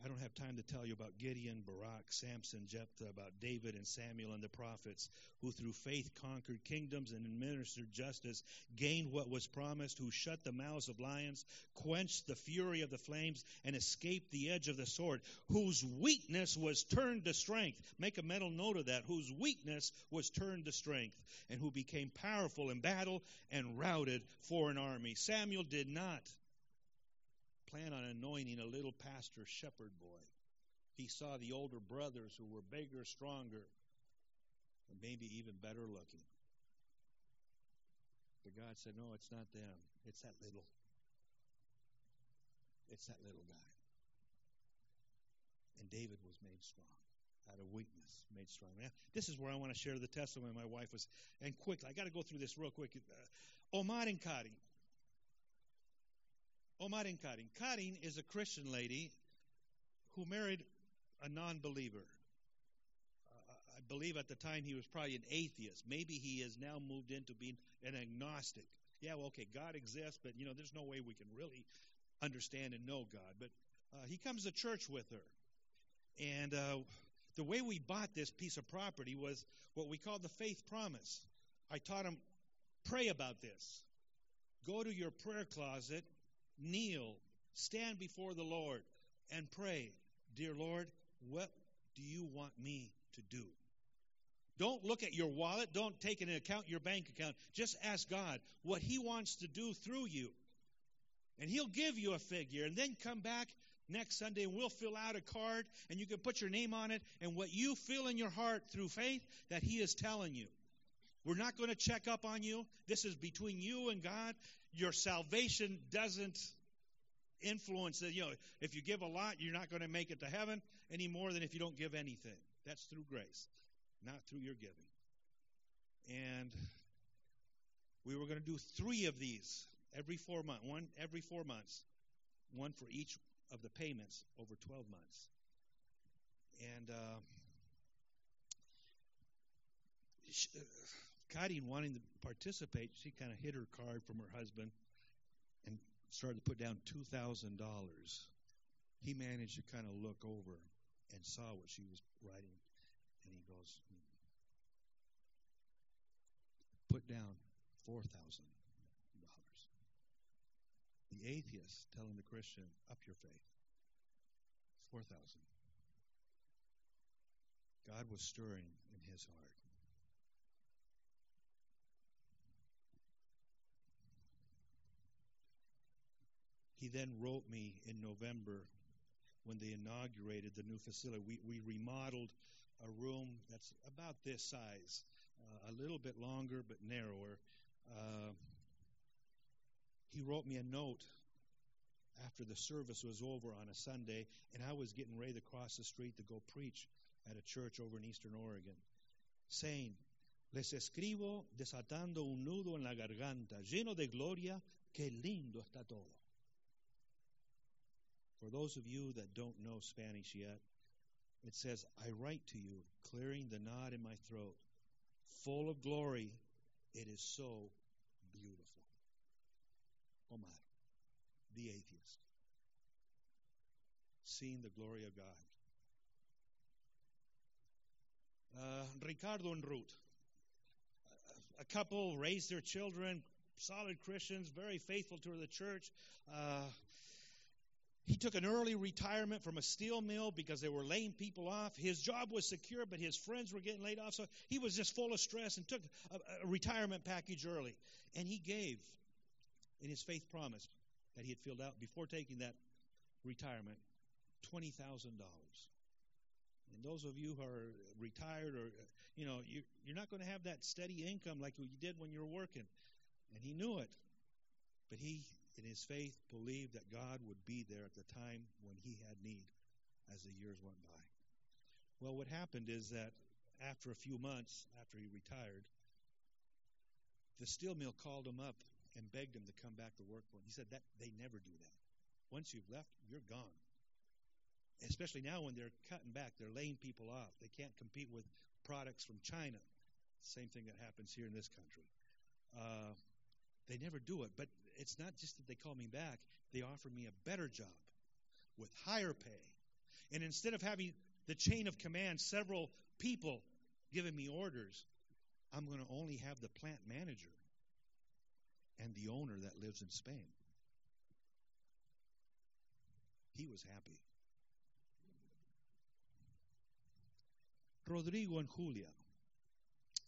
I don't have time to tell you about Gideon, Barak, Samson, Jephthah, about David and Samuel and the prophets, who through faith conquered kingdoms and administered justice, gained what was promised, who shut the mouths of lions, quenched the fury of the flames, and escaped the edge of the sword, whose weakness was turned to strength. Make a mental note of that. Whose weakness was turned to strength, and who became powerful in battle and routed foreign armies. Samuel did not plan on anointing a little pastor shepherd boy. He saw the older brothers who were bigger, stronger, and maybe even better looking. But God said, No, it's not them. It's that little. It's that little guy. And David was made strong out of weakness, made strong. Now, this is where I want to share the testimony my wife was. And quickly, I got to go through this real quick. Uh, Omar and Kari. Omarin Karin. Karin is a Christian lady who married a non believer. Uh, I believe at the time he was probably an atheist. Maybe he has now moved into being an agnostic. Yeah, well, okay, God exists, but you know, there's no way we can really understand and know God. But uh, he comes to church with her, and uh, the way we bought this piece of property was what we call the faith promise. I taught him pray about this. Go to your prayer closet kneel, stand before the Lord, and pray, Dear Lord, what do you want me to do? Don't look at your wallet. Don't take into account your bank account. Just ask God what He wants to do through you. And He'll give you a figure. And then come back next Sunday and we'll fill out a card and you can put your name on it and what you feel in your heart through faith that He is telling you. We're not going to check up on you. This is between you and God your salvation doesn't influence it. You know, if you give a lot, you're not going to make it to heaven any more than if you don't give anything. That's through grace, not through your giving. And we were going to do three of these every four months, one every four months, one for each of the payments over 12 months. And uh, Cotty wanting to participate, she kind of hid her card from her husband and started to put down $2,000. He managed to kind of look over and saw what she was writing, and he goes, hmm. put down $4,000. The atheist telling the Christian, up your faith. 4,000. God was stirring in his heart. He then wrote me in November when they inaugurated the new facility. We, we remodeled a room that's about this size, uh, a little bit longer but narrower. Uh, he wrote me a note after the service was over on a Sunday, and I was getting ready to cross the street to go preach at a church over in Eastern Oregon, saying, Les escribo desatando un nudo en la garganta, lleno de gloria, qué lindo está todo. For those of you that don't know Spanish yet, it says, I write to you, clearing the knot in my throat, full of glory. It is so beautiful. Omar, the atheist, seeing the glory of God. Uh, Ricardo and Ruth, a couple raised their children, solid Christians, very faithful to the church. Uh, he took an early retirement from a steel mill because they were laying people off. His job was secure, but his friends were getting laid off. So he was just full of stress and took a, a retirement package early. And he gave in his faith promise that he had filled out before taking that retirement $20,000. And those of you who are retired or, you know, you, you're not going to have that steady income like you did when you were working. And he knew it. But he in his faith, believed that God would be there at the time when he had need as the years went by. Well, what happened is that after a few months after he retired, the steel mill called him up and begged him to come back to work for him. He said that they never do that. Once you've left, you're gone. Especially now when they're cutting back, they're laying people off. They can't compete with products from China. Same thing that happens here in this country. Uh, they never do it. But it's not just that they call me back, they offer me a better job with higher pay. And instead of having the chain of command, several people giving me orders, I'm going to only have the plant manager and the owner that lives in Spain. He was happy. Rodrigo and Julia.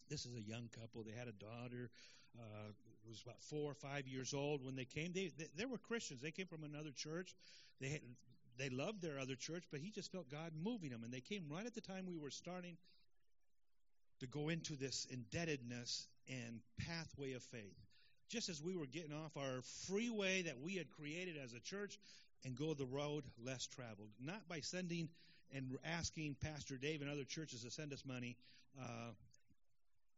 This is a young couple. They had a daughter uh, was about four or five years old when they came. They, they, they were Christians. They came from another church. They had, they loved their other church, but he just felt God moving them. And they came right at the time we were starting to go into this indebtedness and pathway of faith. Just as we were getting off our freeway that we had created as a church and go the road less traveled, not by sending and asking Pastor Dave and other churches to send us money, uh,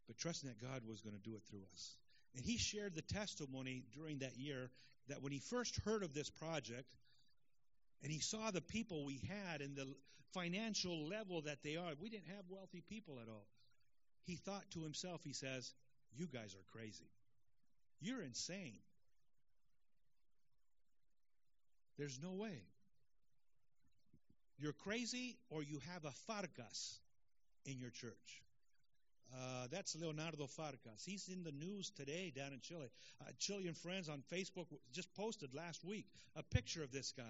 but trusting that God was going to do it through us. And he shared the testimony during that year that when he first heard of this project and he saw the people we had and the financial level that they are, we didn't have wealthy people at all. He thought to himself, he says, You guys are crazy. You're insane. There's no way. You're crazy or you have a Farkas in your church. Uh, that's Leonardo Farkas. He's in the news today down in Chile. Uh, Chilean friends on Facebook just posted last week a picture of this guy.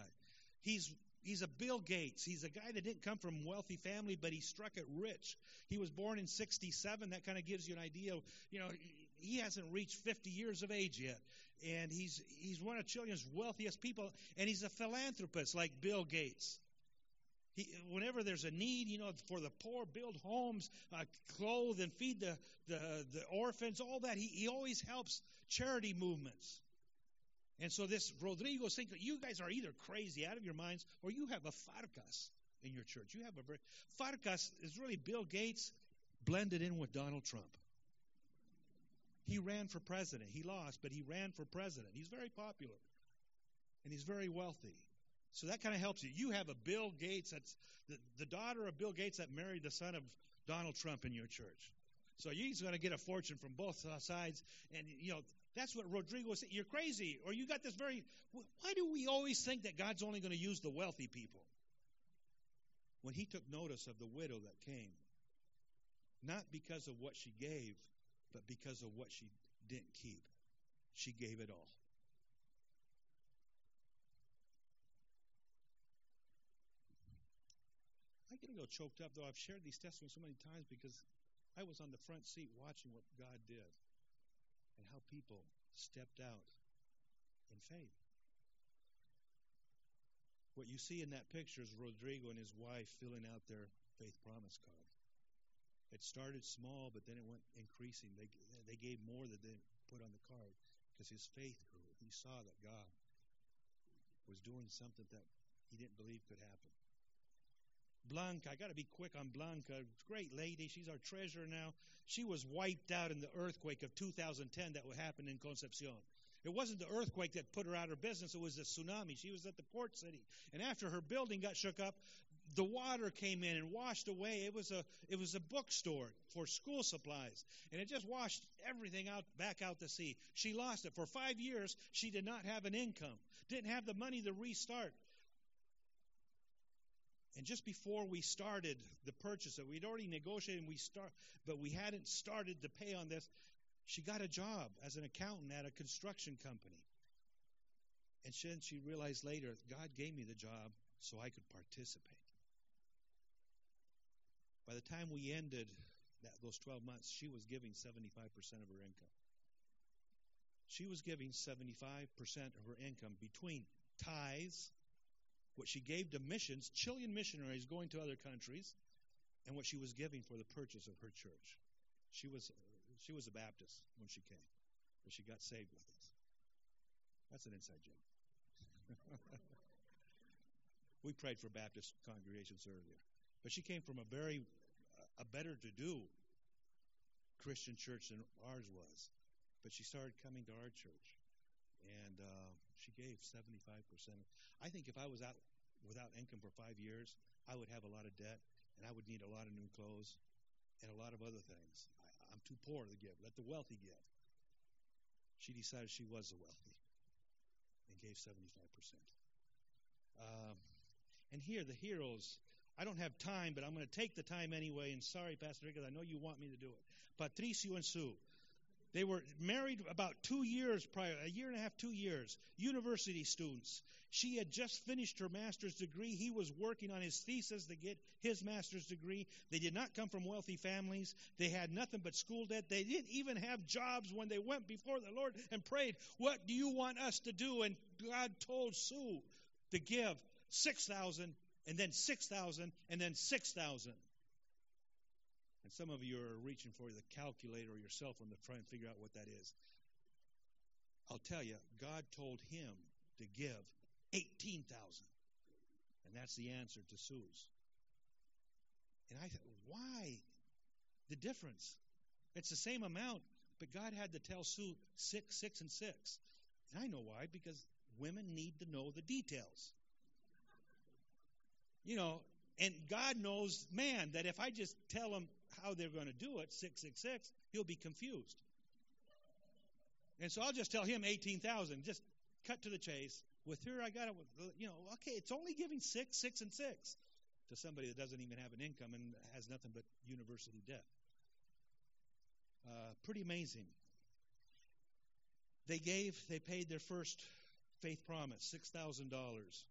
He's he's a Bill Gates. He's a guy that didn't come from wealthy family, but he struck it rich. He was born in '67. That kind of gives you an idea. You know, he hasn't reached 50 years of age yet, and he's he's one of Chile's wealthiest people, and he's a philanthropist like Bill Gates. He, whenever there's a need, you know, for the poor, build homes, uh, clothe and feed the, the, the orphans, all that. He, he always helps charity movements. And so this Rodrigo thinking, you guys are either crazy out of your minds or you have a Farkas in your church. You have a very, Farkas is really Bill Gates blended in with Donald Trump. He ran for president. He lost, but he ran for president. He's very popular. And he's very wealthy. So that kind of helps you. You have a Bill Gates that's the, the daughter of Bill Gates that married the son of Donald Trump in your church. So you're going to get a fortune from both sides. And, you know, that's what Rodrigo said. You're crazy. Or you got this very. Why do we always think that God's only going to use the wealthy people? When he took notice of the widow that came, not because of what she gave, but because of what she didn't keep. She gave it all. I get a little choked up, though. I've shared these testimonies so many times because I was on the front seat watching what God did and how people stepped out in faith. What you see in that picture is Rodrigo and his wife filling out their faith promise card. It started small, but then it went increasing. They they gave more than they put on the card because his faith grew. He saw that God was doing something that he didn't believe could happen. Blanca, I got to be quick on Blanca. Great lady. She's our treasurer now. She was wiped out in the earthquake of 2010 that happened in Concepcion. It wasn't the earthquake that put her out of business, it was the tsunami. She was at the port city. And after her building got shook up, the water came in and washed away. It was a it was a bookstore for school supplies, and it just washed everything out back out to sea. She lost it for five years. She did not have an income, didn't have the money to restart. And just before we started the purchase, that we'd already negotiated, and we start, but we hadn't started to pay on this. She got a job as an accountant at a construction company. And then she realized later, God gave me the job so I could participate. By the time we ended that, those 12 months, she was giving 75% of her income. She was giving 75% of her income between tithes, what she gave to missions, Chilean missionaries going to other countries, and what she was giving for the purchase of her church. She was she was a Baptist when she came, but she got saved with us. That's an inside joke. we prayed for Baptist congregations earlier, but she came from a very a better to do Christian church than ours was. But she started coming to our church, and uh, she gave 75%. I think if I was out without income for five years, I would have a lot of debt, and I would need a lot of new clothes and a lot of other things. I, I'm too poor to give. Let the wealthy give. She decided she was the wealthy and gave 75%. Um, and here, the heroes I don't have time, but I'm going to take the time anyway. And sorry, Pastor, because I know you want me to do it. Patricio and Sue. They were married about two years prior, a year and a half, two years, university students. She had just finished her master's degree. He was working on his thesis to get his master's degree. They did not come from wealthy families. They had nothing but school debt. They didn't even have jobs when they went before the Lord and prayed, What do you want us to do? And God told Sue to give 6000 and then 6,000, and then 6,000. And some of you are reaching for the calculator or your cell phone to try and figure out what that is. I'll tell you, God told him to give 18,000. And that's the answer to Sue's. And I thought, why the difference? It's the same amount, but God had to tell Sue six, six, and six. And I know why, because women need to know the details. You know, and God knows, man, that if I just tell him how they're going to do it, 666, he'll be confused. And so I'll just tell him 18,000. Just cut to the chase. With her, I got it. You know, okay, it's only giving six, six, and six to somebody that doesn't even have an income and has nothing but university debt. Uh, pretty amazing. They gave, they paid their first faith promise, six thousand dollars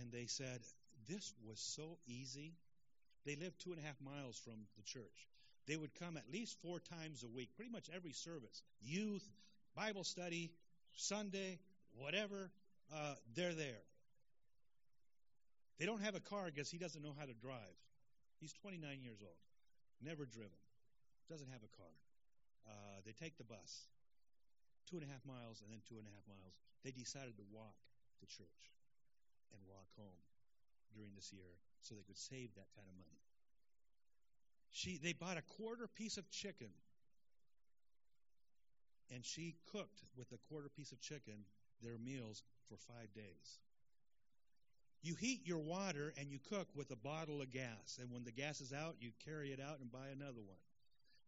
and they said, This was so easy. They lived two and a half miles from the church. They would come at least four times a week, pretty much every service youth, Bible study, Sunday, whatever, uh, they're there. They don't have a car because he doesn't know how to drive. He's 29 years old, never driven, doesn't have a car. Uh, they take the bus, two and a half miles and then two and a half miles. They decided to walk to church and walk home during this year so they could save that kind of money. She, they bought a quarter piece of chicken and she cooked with a quarter piece of chicken their meals for five days. You heat your water and you cook with a bottle of gas, and when the gas is out, you carry it out and buy another one.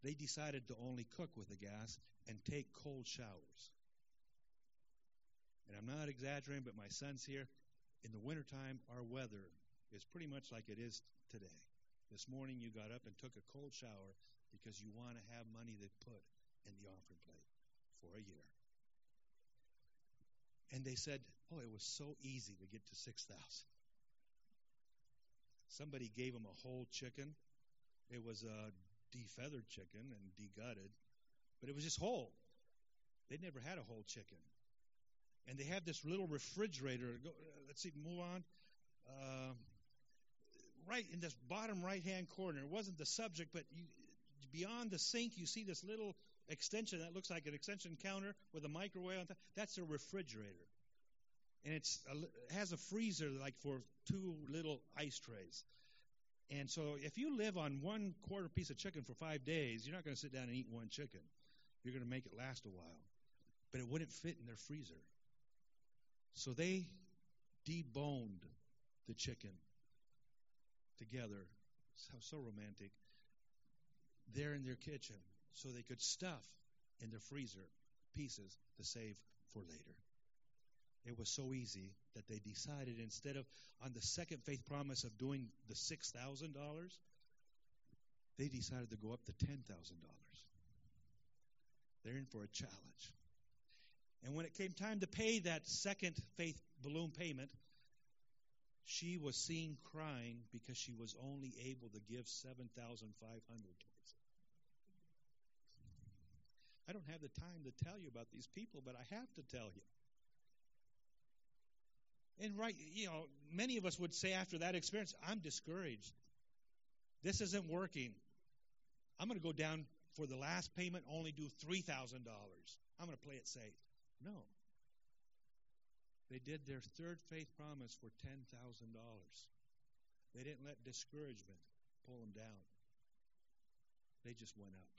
They decided to only cook with the gas and take cold showers. And I'm not exaggerating, but my son's here in the wintertime, our weather is pretty much like it is today. This morning you got up and took a cold shower. because you want to have money to put in the offering plate for a year. And they said, Oh, it was so easy to get to 6,000. Somebody gave them a whole chicken. It was a defeathered chicken and degutted, but it was just whole. They'd never had a whole chicken. And they have this little refrigerator. Go, uh, let's see, move on. Uh, right in this bottom right hand corner. It wasn't the subject, but you, beyond the sink, you see this little extension that looks like an extension counter with a microwave on top. That's a refrigerator. And it has a freezer like for two little ice trays. And so if you live on one quarter piece of chicken for five days, you're not going to sit down and eat one chicken. You're going to make it last a while. But it wouldn't fit in their freezer. So they deboned the chicken together. So, so romantic. There in their kitchen so they could stuff in the freezer pieces to save for later. It was so easy that they decided instead of on the second faith promise of doing the $6,000, they decided to go up to $10,000. They're in for a challenge. And when it came time to pay that second faith balloon payment, she was seen crying because she was only able to give 7500 towards it. I don't have the time to tell you about these people, but I have to tell you. And right, you know, many of us would say after that experience, I'm discouraged. This isn't working. I'm going to go down for the last payment, only do $3,000. I'm going to play it safe. No. They did their third faith promise for $10,000. They didn't let discouragement pull them down. They just went up.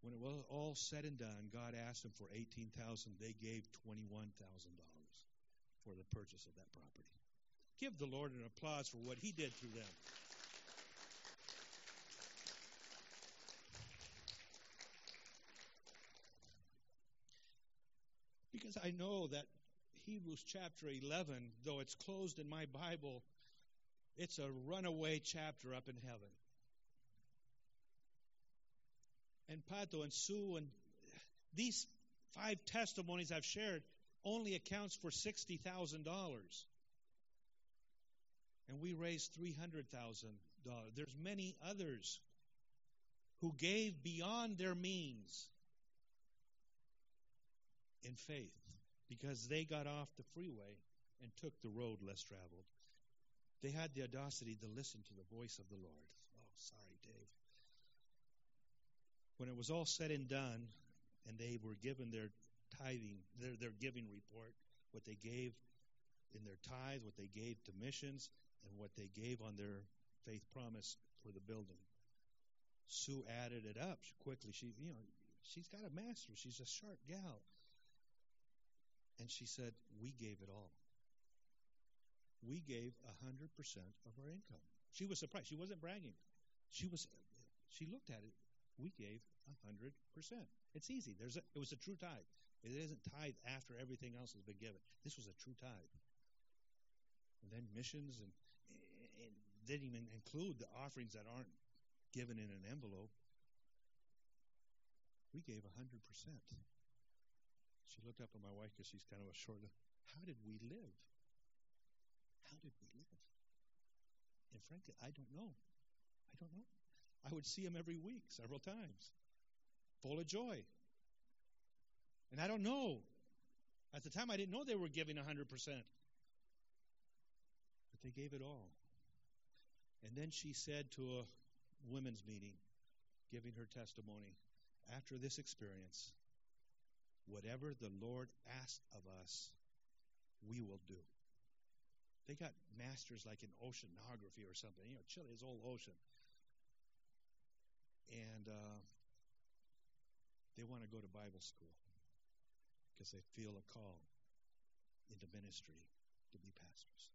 When it was all said and done, God asked them for 18,000. They gave $21,000 for the purchase of that property. Give the Lord an applause for what he did through them. Because I know that Hebrews chapter 11, though it's closed in my Bible, it's a runaway chapter up in heaven. And Pato and Sue and these five testimonies I've shared only accounts for $60,000. And we raised $300,000. There's many others who gave beyond their means in faith because they got off the freeway and took the road less traveled. They had the audacity to listen to the voice of the Lord. Oh, sorry, Dave. When it was all said and done, and they were given their tithing, their, their giving report, what they gave in their tithe, what they gave to missions, and what they gave on their faith promise for the building. Sue added it up quickly. She, you know, she's got a master. She's a sharp gal. And she said, We gave it all. We gave a 100% of our income. She was surprised. She wasn't bragging. She was, she looked at it. We gave a 100%. It's easy. There's a, it was a true tithe. It isn't tithe after everything else has been given. This was a true tithe. And then missions and, didn't even include the offerings that aren't given in an envelope. We gave a 100%. She looked up at my wife because she's kind of a short. How did we live? How did we live? And frankly, I don't know. I don't know. I would see him every week, several times, full of joy. And I don't know. At the time, I didn't know they were giving 100%. But they gave it all. And then she said to a women's meeting, giving her testimony, after this experience, whatever the Lord asks of us, we will do. They got masters like in oceanography or something. You know, Chile is all ocean. And uh, they want to go to Bible school because they feel a call into ministry to be pastors.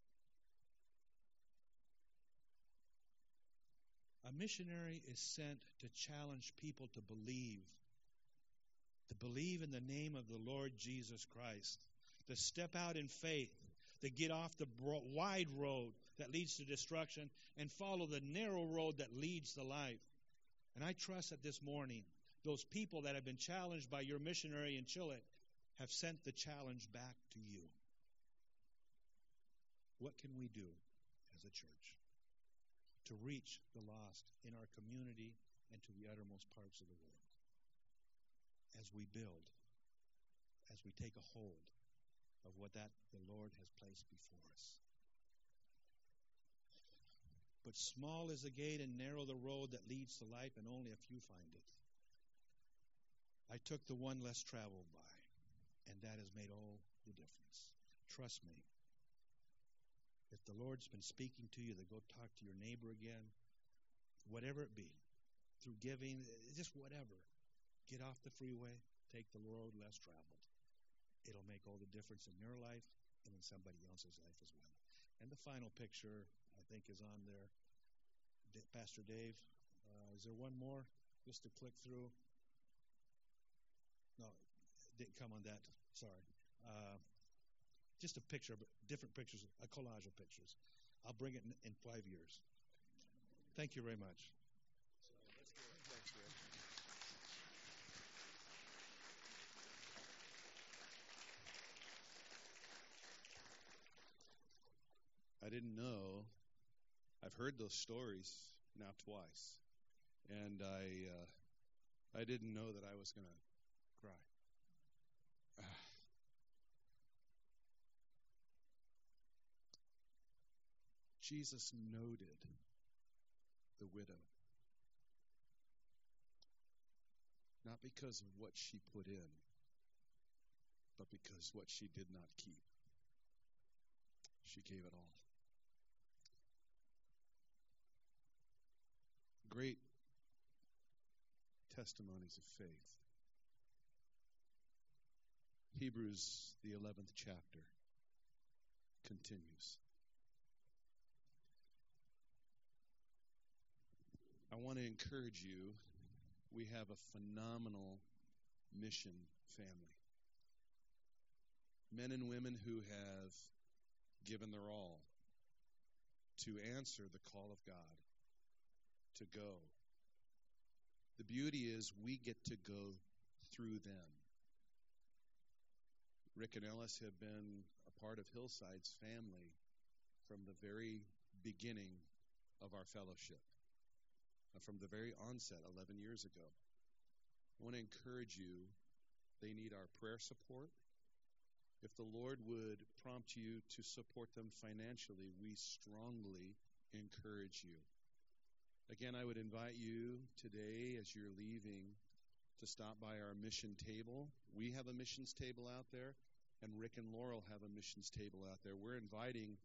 A missionary is sent to challenge people to believe to believe in the name of the Lord Jesus Christ, to step out in faith, to get off the bro- wide road that leads to destruction and follow the narrow road that leads to life. And I trust that this morning, those people that have been challenged by your missionary in Chile have sent the challenge back to you. What can we do as a church to reach the lost in our community and to the uttermost parts of the world? As we build, as we take a hold of what that the Lord has placed before us. But small is the gate and narrow the road that leads to life, and only a few find it. I took the one less traveled by, and that has made all the difference. Trust me. If the Lord's been speaking to you, to go talk to your neighbor again, whatever it be, through giving, just whatever, get off the freeway, take the road less traveled. It'll make all the difference in your life and in somebody else's life as well. And the final picture, I think, is on there. D- Pastor Dave, uh, is there one more just to click through? No, didn't come on that. Sorry. Uh, just a picture, but different pictures, a collage of pictures. I'll bring it in, in five years. Thank you very much. Didn't know. I've heard those stories now twice, and I uh, I didn't know that I was going to cry. Jesus noted the widow. Not because of what she put in, but because what she did not keep. She gave it all. Great testimonies of faith. Hebrews, the 11th chapter, continues. I want to encourage you. We have a phenomenal mission family. Men and women who have given their all to answer the call of God to go. The beauty is we get to go through them. Rick and Ellis have been a part of Hillside's family from the very beginning of our fellowship, uh, from the very onset 11 years ago. I want to encourage you, they need our prayer support. If the Lord would prompt you to support them financially, we strongly encourage you. Again, I would invite you today as you're leaving to stop by our mission table. We have a missions table out there, and Rick and Laurel have a missions table out there. We're inviting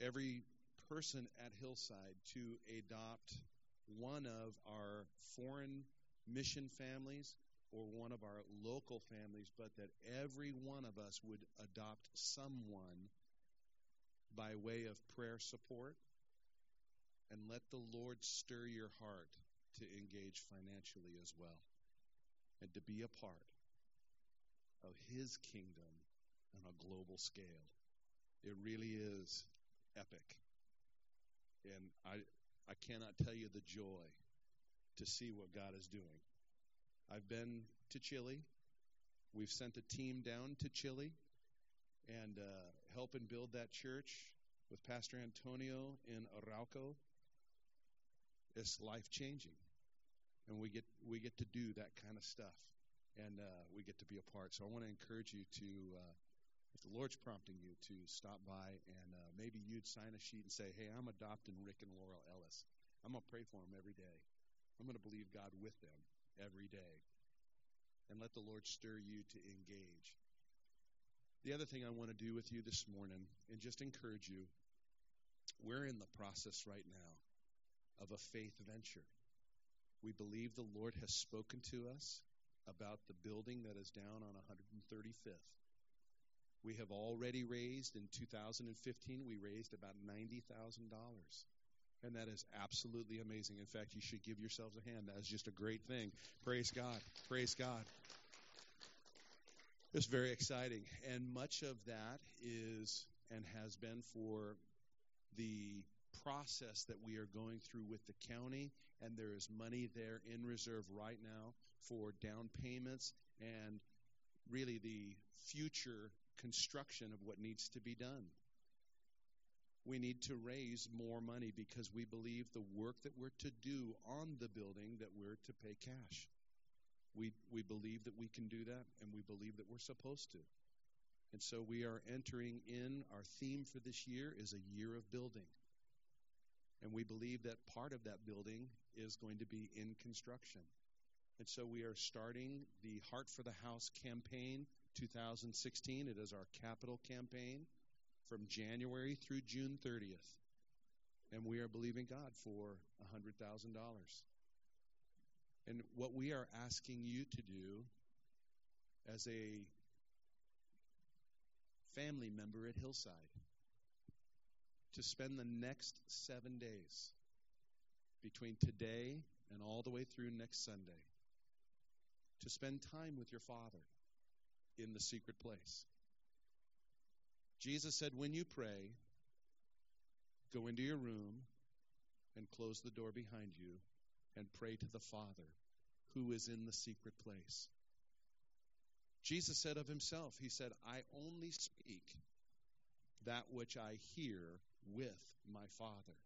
every person at Hillside to adopt one of our foreign mission families or one of our local families, but that every one of us would adopt someone by way of prayer support and let the Lord stir your heart to engage financially as well and to be a part of His kingdom on a global scale. It really is epic. And I, I cannot tell you the joy to see what God is doing. I've been to Chile. We've sent a team down to Chile and uh, helping build that church with Pastor Antonio in Arauco. It's life changing, and we get we get to do that kind of stuff, and uh, we get to be a part. So I want to encourage you to, uh, if the Lord's prompting you, to stop by and uh, maybe you'd sign a sheet and say, "Hey, I'm adopting Rick and Laurel Ellis. I'm gonna pray for them every day. I'm gonna believe God with them every day, and let the Lord stir you to engage." The other thing I want to do with you this morning, and just encourage you, we're in the process right now of a faith venture. We believe the Lord has spoken to us about the building that is down on 135th. We have already raised in 2015, we raised about $90,000. And that is absolutely amazing. In fact, you should give yourselves a hand. That is just a great thing. Praise God. Praise God. It's very exciting. And much of that is and has been for the process that we are going through with the county, and there is money there in reserve right now for down payments and really the future construction of what needs to be done. We need to raise more money because we believe the work that we're to do on the building that we're to pay cash. We we believe that we can do that and we believe that we're supposed to. And so we are entering in our theme for this year is a year of building. And we believe that part of that building is going to be in construction. And so we are starting the Heart for the House campaign 2016. It is our capital campaign from January through June 30th. And we are believing God for $100,000. And what we are asking you to do as a family member at Hillside to spend the next seven days between today and all the way through next Sunday to spend time with your Father in the secret place. Jesus said, When you pray, go into your room and close the door behind you and pray to the Father who is in the secret place. Jesus said of himself, He said, I only speak that which I hear with my Father.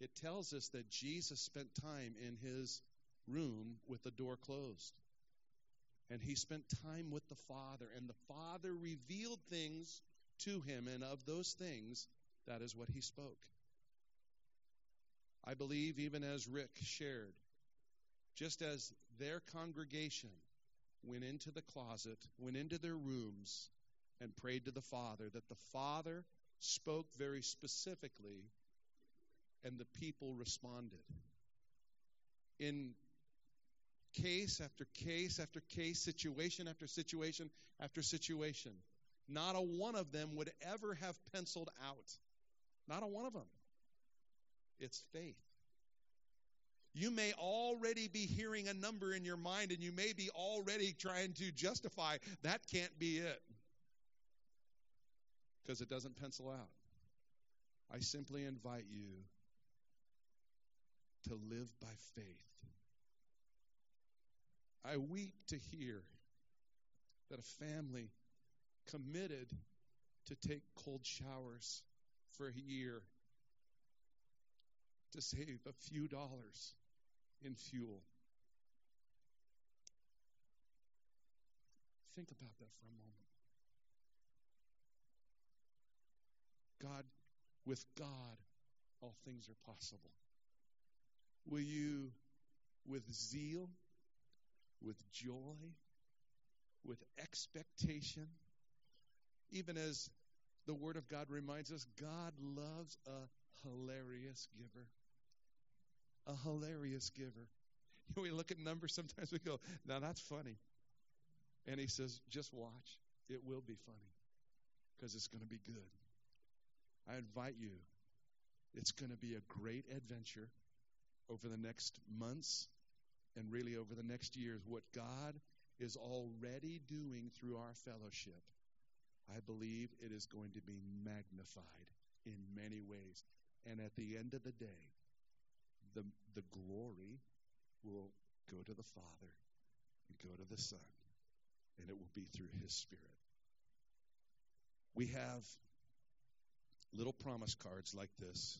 It tells us that Jesus spent time in his room with the door closed. And he spent time with the Father, and the Father revealed things to him, and of those things, that is what he spoke. I believe, even as Rick shared, just as their congregation went into the closet, went into their rooms, and prayed to the Father, that the Father spoke very specifically, and the people responded. In case after case after case, situation after situation after situation, not a one of them would ever have penciled out. Not a one of them. It's faith. You may already be hearing a number in your mind and you may be already trying to justify that can't be it because it doesn't pencil out. I simply invite you to live by faith. I weep to hear that a family committed to take cold showers for a year to save a few dollars in fuel. Think about that for a moment. God, with God, all things are possible. Will you, with zeal, with joy, with expectation, even as the Word of God reminds us, God loves a hilarious giver. A hilarious giver. We look at numbers sometimes we go, now that's funny. And he says, just watch. It will be funny because it's going to be good. I invite you. It's going to be a great adventure over the next months and really over the next years. What God is already doing through our fellowship, I believe it is going to be magnified in many ways. And at the end of the day, the, the glory will go to the Father and go to the Son, and it will be through His Spirit. We have little promise cards like this.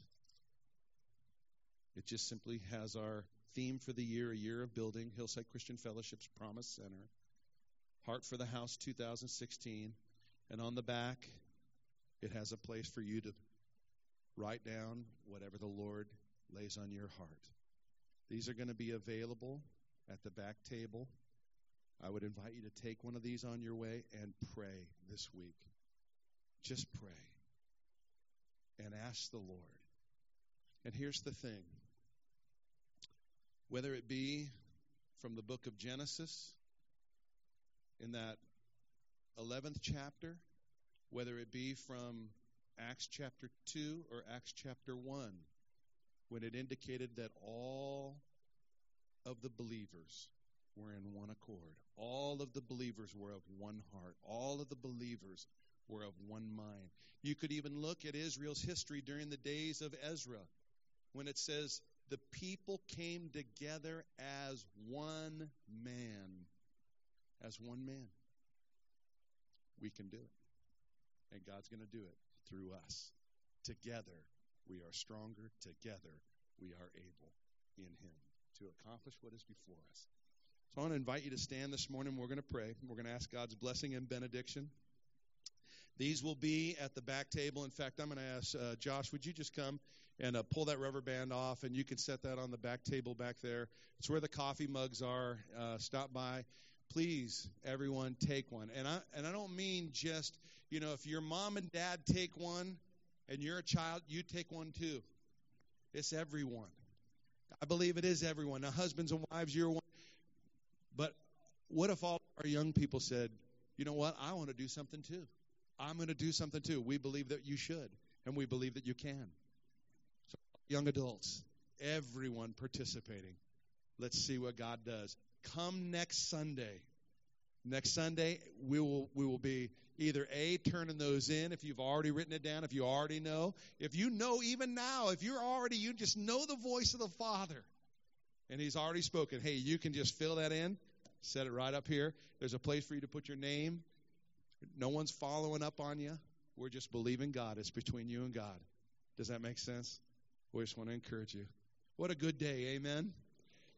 It just simply has our theme for the year, a year of building, Hillside Christian Fellowship's Promise Center, Heart for the House 2016, and on the back, it has a place for you to write down whatever the Lord lays on your heart. These are going to be available at the back table. I would invite you to take one of these on your way and pray this week. Just pray and ask the Lord. And here's the thing whether it be from the book of Genesis in that 11th chapter, whether it be from Acts chapter 2 or Acts chapter 1, when it indicated that all of the believers were in one accord. All of the believers were of one heart. All of the believers were of one mind. You could even look at Israel's history during the days of Ezra when it says, the people came together as one man. As one man. We can do it. And God's going to do it through us. Together, we are stronger. Together, we are able in Him to accomplish what is before us. So I want to invite you to stand this morning. We're going to pray. We're going to ask God's blessing and benediction. These will be at the back table. In fact, I'm going to ask uh, Josh, would you just come and uh, pull that rubber band off, and you can set that on the back table back there. It's where the coffee mugs are. Uh, stop by. Please, everyone, take one. And I and I don't mean just you know if your mom and dad take one, and you're a child, you take one too. It's everyone. I believe it is everyone. Now, husbands and wives, you're one. But what if all our young people said, you know what? I want to do something too. I'm going to do something too. We believe that you should, and we believe that you can. So, young adults, everyone participating. Let's see what God does. Come next Sunday. Next Sunday, we will we will be either a turning those in if you've already written it down, if you already know, if you know even now, if you're already you just know the voice of the Father, and He's already spoken. Hey, you can just fill that in, set it right up here. There's a place for you to put your name. No one's following up on you. We're just believing God. It's between you and God. Does that make sense? We just want to encourage you. What a good day. Amen.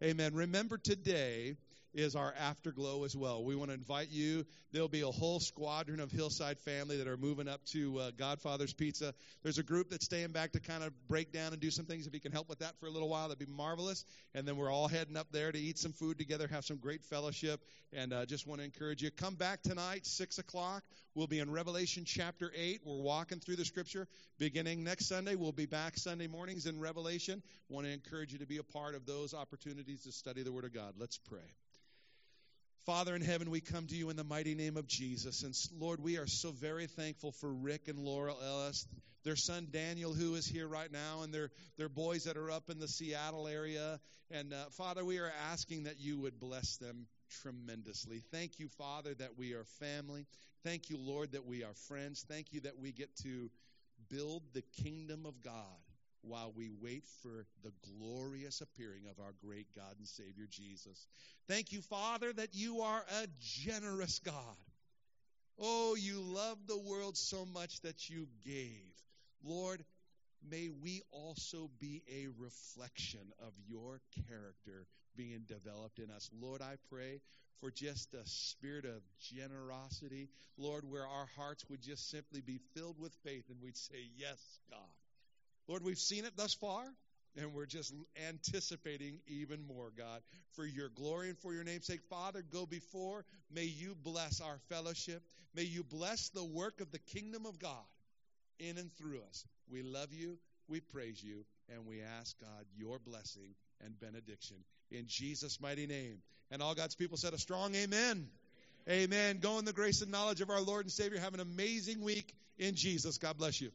Amen. Remember today is our afterglow as well. We want to invite you. There'll be a whole squadron of Hillside family that are moving up to uh, Godfather's Pizza. There's a group that's staying back to kind of break down and do some things. If you can help with that for a little while, that'd be marvelous. And then we're all heading up there to eat some food together, have some great fellowship, and uh, just want to encourage you. Come back tonight, 6 o'clock. We'll be in Revelation chapter 8. We're walking through the scripture. Beginning next Sunday, we'll be back Sunday mornings in Revelation. Want to encourage you to be a part of those opportunities to study the Word of God. Let's pray. Father in heaven, we come to you in the mighty name of Jesus. And Lord, we are so very thankful for Rick and Laurel Ellis, their son Daniel, who is here right now, and their, their boys that are up in the Seattle area. And uh, Father, we are asking that you would bless them tremendously. Thank you, Father, that we are family. Thank you, Lord, that we are friends. Thank you that we get to build the kingdom of God while we wait for the glorious appearing of our great God and Savior Jesus. Thank you, Father, that you are a generous God. Oh, you love the world so much that you gave. Lord, may we also be a reflection of your character being developed in us. Lord, I pray for just a spirit of generosity. Lord, where our hearts would just simply be filled with faith and we'd say, Yes, God. Lord, we've seen it thus far, and we're just anticipating even more, God, for your glory and for your name's sake. Father, go before. May you bless our fellowship. May you bless the work of the kingdom of God in and through us. We love you, we praise you, and we ask, God, your blessing and benediction in Jesus' mighty name. And all God's people said a strong amen. Amen. Go in the grace and knowledge of our Lord and Savior. Have an amazing week in Jesus. God bless you.